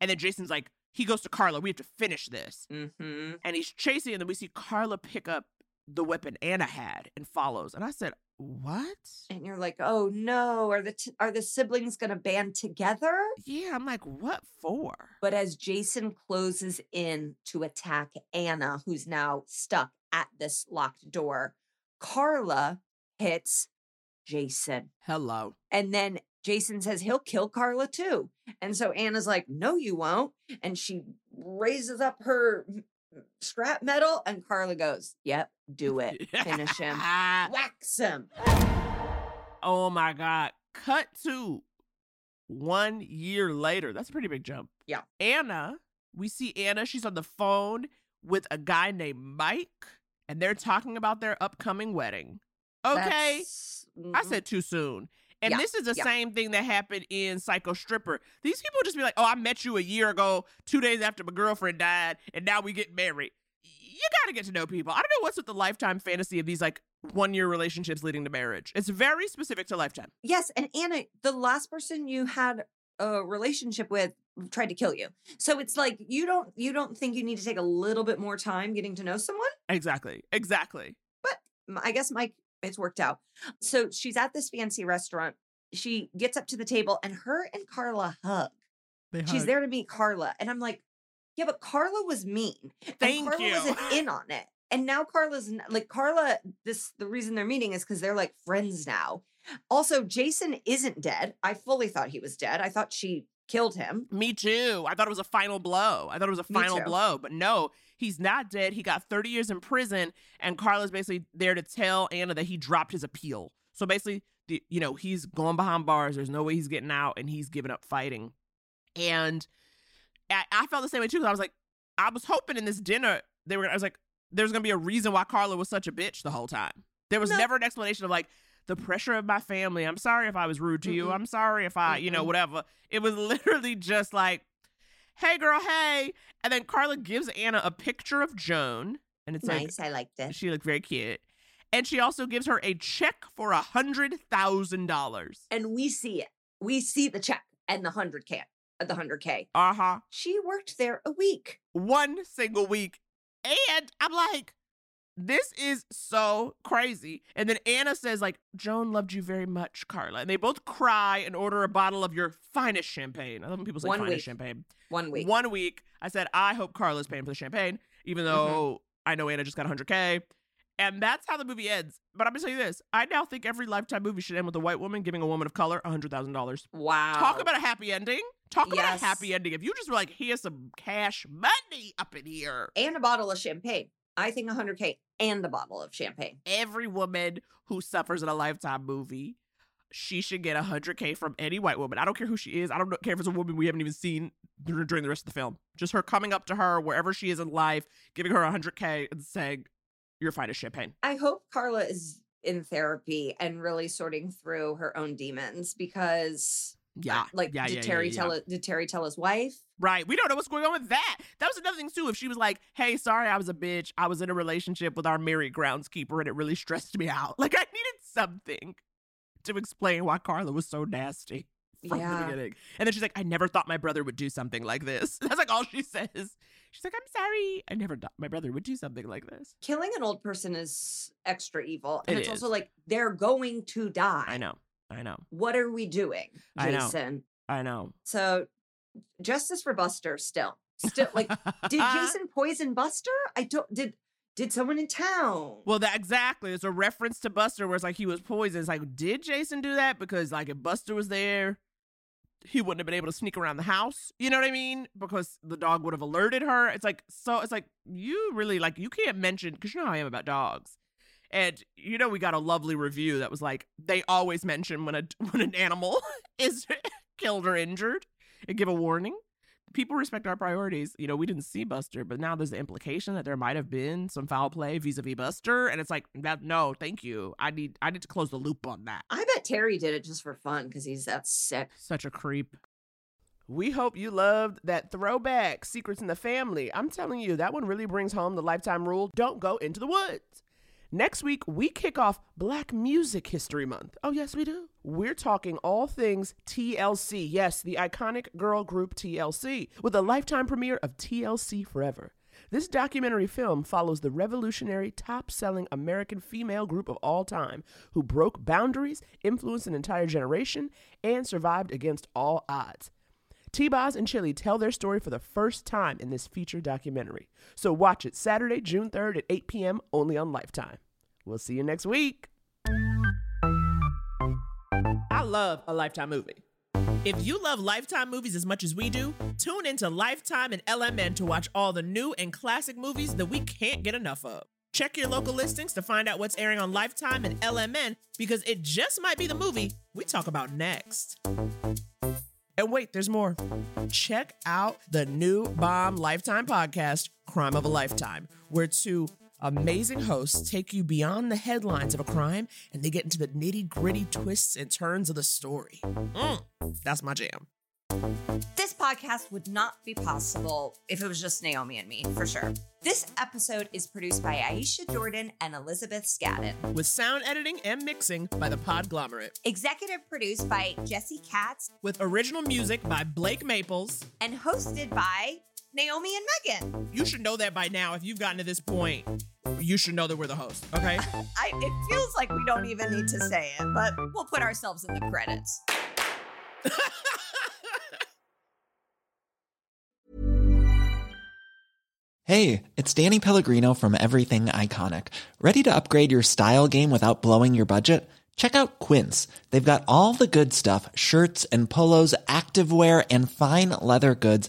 And then Jason's like, he goes to Carla. We have to finish this.
Mm-hmm.
And he's chasing, and then we see Carla pick up the weapon Ana had and follows. And I said, What?
And you're like, oh no, are the t- are the siblings gonna band together?
Yeah, I'm like, what for?
But as Jason closes in to attack Ana, who's now stuck at this locked door, Carla hits Jason.
Hello.
And then Jason says he'll kill Carla too. And so Ana's like, no, you won't. And she raises up her scrap metal, and Carla goes, yep, do it. Finish him. Wax him.
Oh my God. Cut to one year later. That's a pretty big jump.
Yeah.
Ana, we see Ana. She's on the phone with a guy named Mike, and they're talking about their upcoming wedding. Okay.
That's-
I
mhm.
said too soon. And
Yeah,
this is the
yeah.
same thing that happened in Psycho Stripper. These people just be like, oh, I met you a year ago, two days after my girlfriend died, and now we get married. You got to get to know people. I don't know what's with the lifetime fantasy of these like one year relationships leading to marriage. It's very specific to lifetime.
Yes, and Ana, the last person you had a relationship with tried to kill you. So it's like you don't you don't think you need to take a little bit more time getting to know someone?
Exactly. Exactly.
But I guess Mike it's worked out. So she's at this fancy restaurant. She gets up to the table and her and Carla hug.
They
She's there to meet Carla. And I'm like, yeah, but Carla was mean.
Thank
and Carla
you.
wasn't in on it. And now Carla's like Carla, this the reason they're meeting is because they're like friends now. Also, Jason isn't dead. I fully thought he was dead. I thought she killed him.
Me too. I thought it was a final blow. I thought it was a final blow, but no, he's not dead. He got 30 years in prison, and Carla's basically there to tell Ana that he dropped his appeal. So basically, the, you know, he's going behind bars. There's no way he's getting out, and he's giving up fighting. And I, I felt the same way too. 'cause I was like, I was hoping in this dinner they were. I was like, there's gonna be a reason why Carla was such a bitch the whole time. There was
No.
never an explanation of like the pressure of my family. I'm sorry if I was rude to you.
Mm-mm.
I'm sorry if I, you know,
Mm-mm.
whatever. It was literally just like, hey girl, hey. And then Carla gives Ana a picture of Joan, and it's
nice. I like
like
this.
she looked very cute. And she also gives her a check for a hundred thousand dollars.
And we see it. We see the check and the hundred K. The hundred K.
Uh huh.
She worked there a week.
One single week. And I'm like, this is so crazy. And then Ana says, like, Joan loved you very much, Carla. And they both cry and order a bottle of your finest champagne. I love when people say
One
finest
week.
champagne.
One week.
One week. I said, I hope Carla's paying for the champagne, even mm-hmm. though I know Ana just got 100K. And that's how the movie ends. But I'm going to tell you this I now think every Lifetime movie should end with a white woman giving a woman of color $100,000.
Wow.
Talk about a happy ending. Talk about a happy ending. If you just were like, here's some cash money up in here.
and a bottle of champagne. I think 100K and a bottle of champagne.
Every woman who suffers in a Lifetime movie, she should get 100K from any white woman. I don't care who she is. I don't care if it's a woman we haven't even seen during the rest of the film. Just her coming up to her wherever she is in life, giving her 100K and saying, you're fine as champagne.
I hope Carla is in therapy and really sorting through her own demons because uh,
Yeah.
like
yeah,
did
yeah,
Terry
yeah,
tell did Terry tell his wife?
Right. We don't know what's going on with that. That was another thing too. If she was like, "Hey, sorry, I was a bitch. I was in a relationship with our married groundskeeper, and it really stressed me out." Like I needed something to explain why Carla was so nasty from
Yeah.
the beginning. And then she's like, "I never thought my brother would do something like this." That's like all she says. She's like, "I'm sorry. I never thought my brother would do something like this."
Killing an old person is extra evil. And
It
it's also like they're going to die.
I know. I know.
What are we doing,
I know.
Jason?
I know.
So justice for Buster still. Still like did Jason poison Buster? I don't did did someone in town?
Well, that exactly. It's a reference to Buster where it's like he was poisoned. It's like, did Jason do that? Because like if Buster was there, he wouldn't have been able to sneak around the house. You know what I mean? Because the dog would have alerted her. It's like so. It's like you really like you can't mention because you know how I am about dogs. And you know we got a lovely review that was like they always mention when a when an animal is killed or injured and give a warning. People respect our priorities. You know, we didn't see Buster, but now there's the implication that there might have been some foul play vis-a-vis Buster, and it's like that. No, thank you. I need I need to close the loop on that.
I bet Terry did it just for fun because he's that sick.
Such a creep. We hope you loved that throwback, Secrets in the Family. I'm telling you, that one really brings home the lifetime rule don't go into the woods. Next week, we kick off Black Music History Month. Oh, yes, we do. We're talking all things TLC. Yes, the iconic girl group TLC, with a lifetime premiere of TLC Forever. This documentary film follows the revolutionary, top selling American female group of all time who broke boundaries, influenced an entire generation, and survived against all odds. T-Boz and Chili tell their story for the first time in this feature documentary. So watch it Saturday, June 3rd at 8 p.m. only on Lifetime. We'll see you next week. I love a Lifetime movie. If you love Lifetime movies as much as we do, tune into Lifetime and LMN to watch all the new and classic movies that we can't get enough of. Check your local listings to find out what's airing on Lifetime and LMN because it just might be the movie we talk about next. And wait, there's more. Check out the new Bomb Lifetime podcast, Crime of a Lifetime, where two amazing hosts take you beyond the headlines of a crime and they get into the nitty gritty twists and turns of the story. Mm, that's my jam.
This podcast would not be possible if it was just Naomi and me, for sure. This episode is produced by Aisha Jordan and Elizabeth Scadden.
With sound editing and mixing by the Podglomerate.
Executive produced by Jesse Katz
With original music by Blake Maples.
and hosted by Naomi and Megan.
You should know that by now. If you've gotten to this point, you should know that we're the host, okay?
I, it feels like we don't even need to say it, but we'll put ourselves in the credits.
Hey, it's Danny Pellegrino from Everything Iconic. Ready to upgrade your style game without blowing your budget? Check out Quince. They've got all the good stuff shirts and polos, activewear, and fine leather goods,